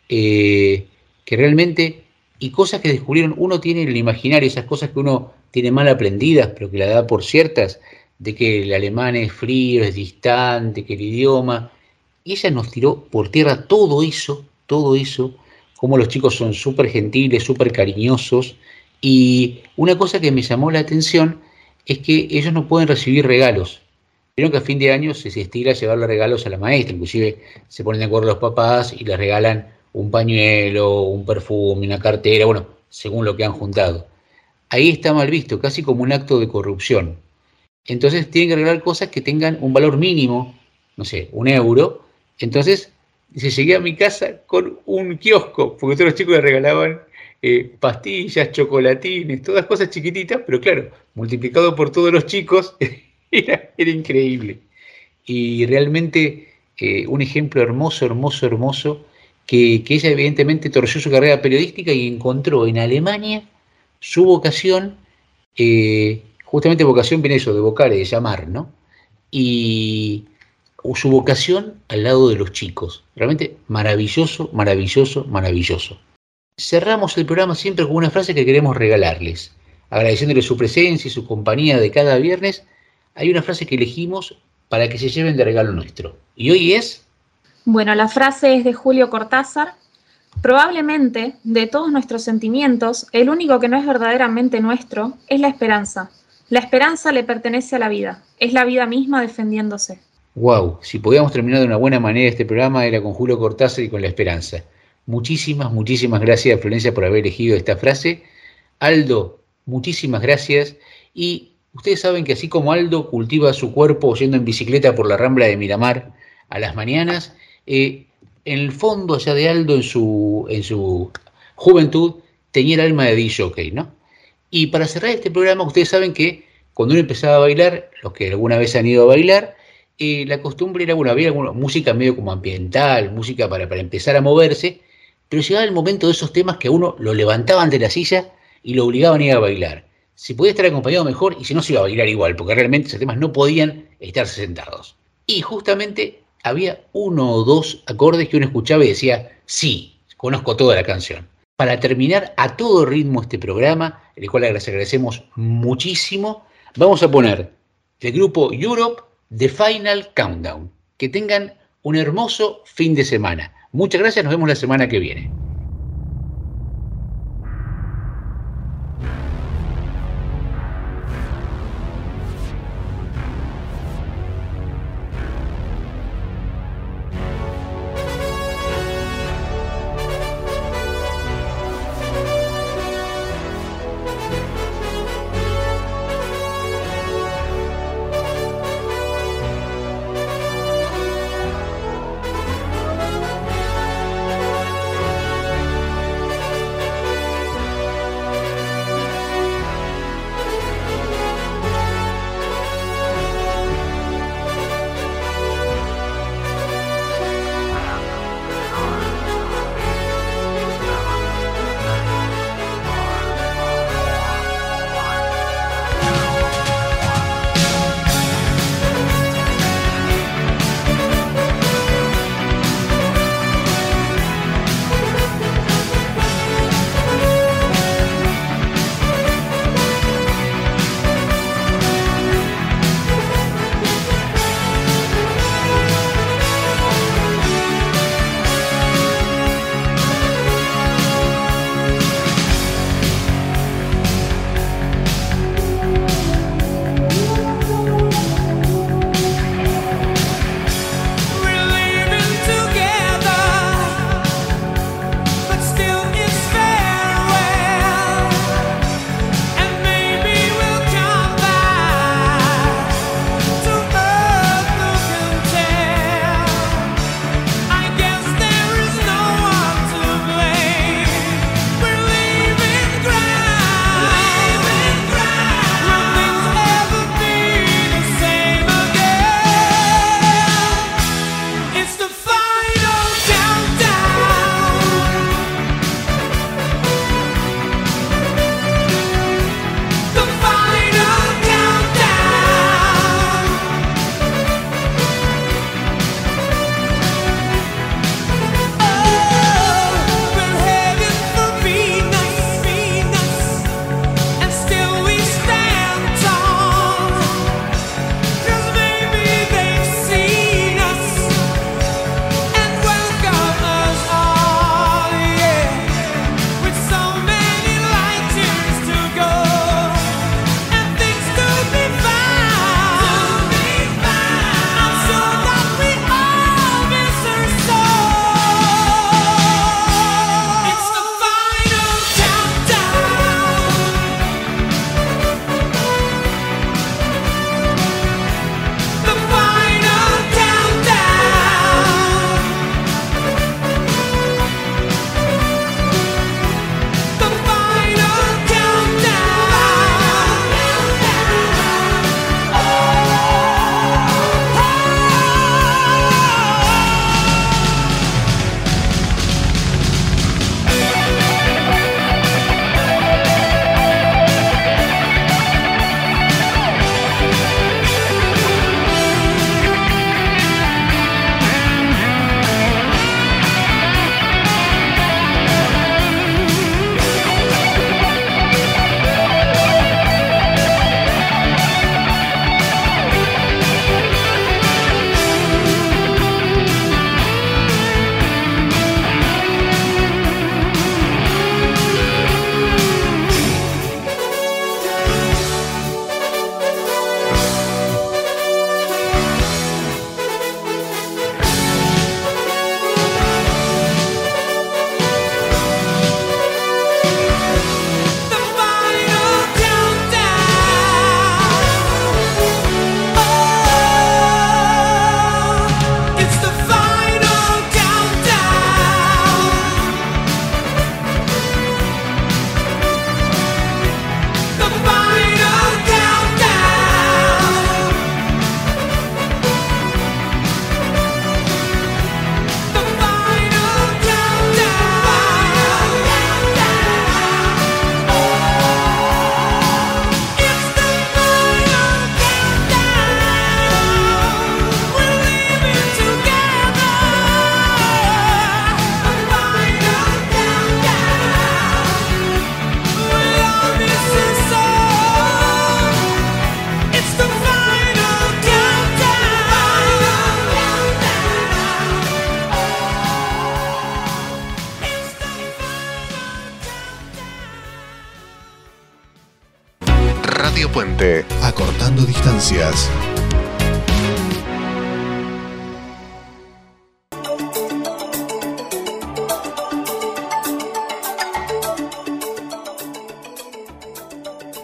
Eh, que realmente, y cosas que descubrieron, uno tiene en el imaginario, esas cosas que uno tiene mal aprendidas, pero que la da por ciertas, de que el alemán es frío, es distante, que el idioma, y ella nos tiró por tierra todo eso, todo eso, como los chicos son súper gentiles, súper cariñosos, y una cosa que me llamó la atención es que ellos no pueden recibir regalos. Vieron que a fin de año se, se estila llevarle regalos a la maestra, inclusive se ponen de acuerdo los papás y les regalan un pañuelo, un perfume, una cartera, bueno, según lo que han juntado. Ahí está mal visto, casi como un acto de corrupción. Entonces tienen que regalar cosas que tengan un valor mínimo, no sé, un euro. Entonces Dice, llegué a mi casa con un kiosco, porque todos los chicos le regalaban eh, pastillas, chocolatines, todas cosas chiquititas, pero claro, multiplicado por todos los chicos, era, increíble. Y realmente eh, un ejemplo hermoso, hermoso, hermoso, que, que ella evidentemente torció su carrera periodística y encontró en Alemania su vocación, eh, justamente vocación viene eso, de vocare, de llamar, ¿no? Y su vocación al lado de los chicos. Realmente maravilloso, maravilloso, maravilloso. Cerramos el programa siempre con una frase que queremos regalarles. Agradeciéndoles su presencia y su compañía de cada viernes, hay una frase que elegimos para que se lleven de regalo nuestro. Y hoy es...
Bueno, la frase es de Julio Cortázar. Probablemente, de todos nuestros sentimientos, el único que no es verdaderamente nuestro es la esperanza. La esperanza le pertenece a la vida, es la vida misma defendiéndose.
Wow, si podíamos terminar de una buena manera este programa era con Julio Cortázar y con la esperanza. Muchísimas, muchísimas gracias Florencia por haber elegido esta frase. Aldo, muchísimas gracias. Y ustedes saben que así como Aldo cultiva su cuerpo yendo en bicicleta por la rambla de Miramar a las mañanas, eh, en el fondo allá de Aldo, en su, en su juventud, tenía el alma de DJ, ¿no? Y para cerrar este programa, ustedes saben que cuando uno empezaba a bailar, los que alguna vez han ido a bailar, eh, la costumbre era, bueno, había alguna música medio como ambiental, música para, para empezar a moverse, pero llegaba el momento de esos temas que uno lo levantaban de la silla y lo obligaban a ir a bailar. Si podía estar acompañado mejor y si no se iba a bailar igual, porque realmente esos temas no podían estarse sentados. Y justamente había uno o dos acordes que uno escuchaba y decía, sí, conozco toda la canción. Para terminar a todo ritmo este programa, el cual les agradecemos muchísimo, vamos a poner el grupo Europe The Final Countdown. Que tengan un hermoso fin de semana. Muchas gracias, nos vemos la semana que viene.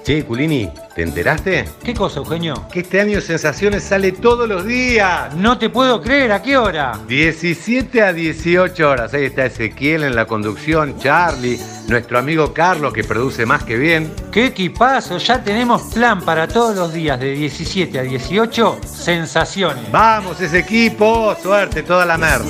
Che, Culini, ¿te enteraste?
¿Qué cosa, Eugenio?
Que este año Sensaciones sale todos los días.
No te puedo creer, ¿a qué hora?
17 a 18 horas. Ahí está Ezequiel en la conducción, Charlie, nuestro amigo Carlos que produce más que bien.
¡Qué equipazo! Ya tenemos plan para todos los días de 17 a 18. Sensaciones.
Vamos, ese equipo. Suerte, toda la merda.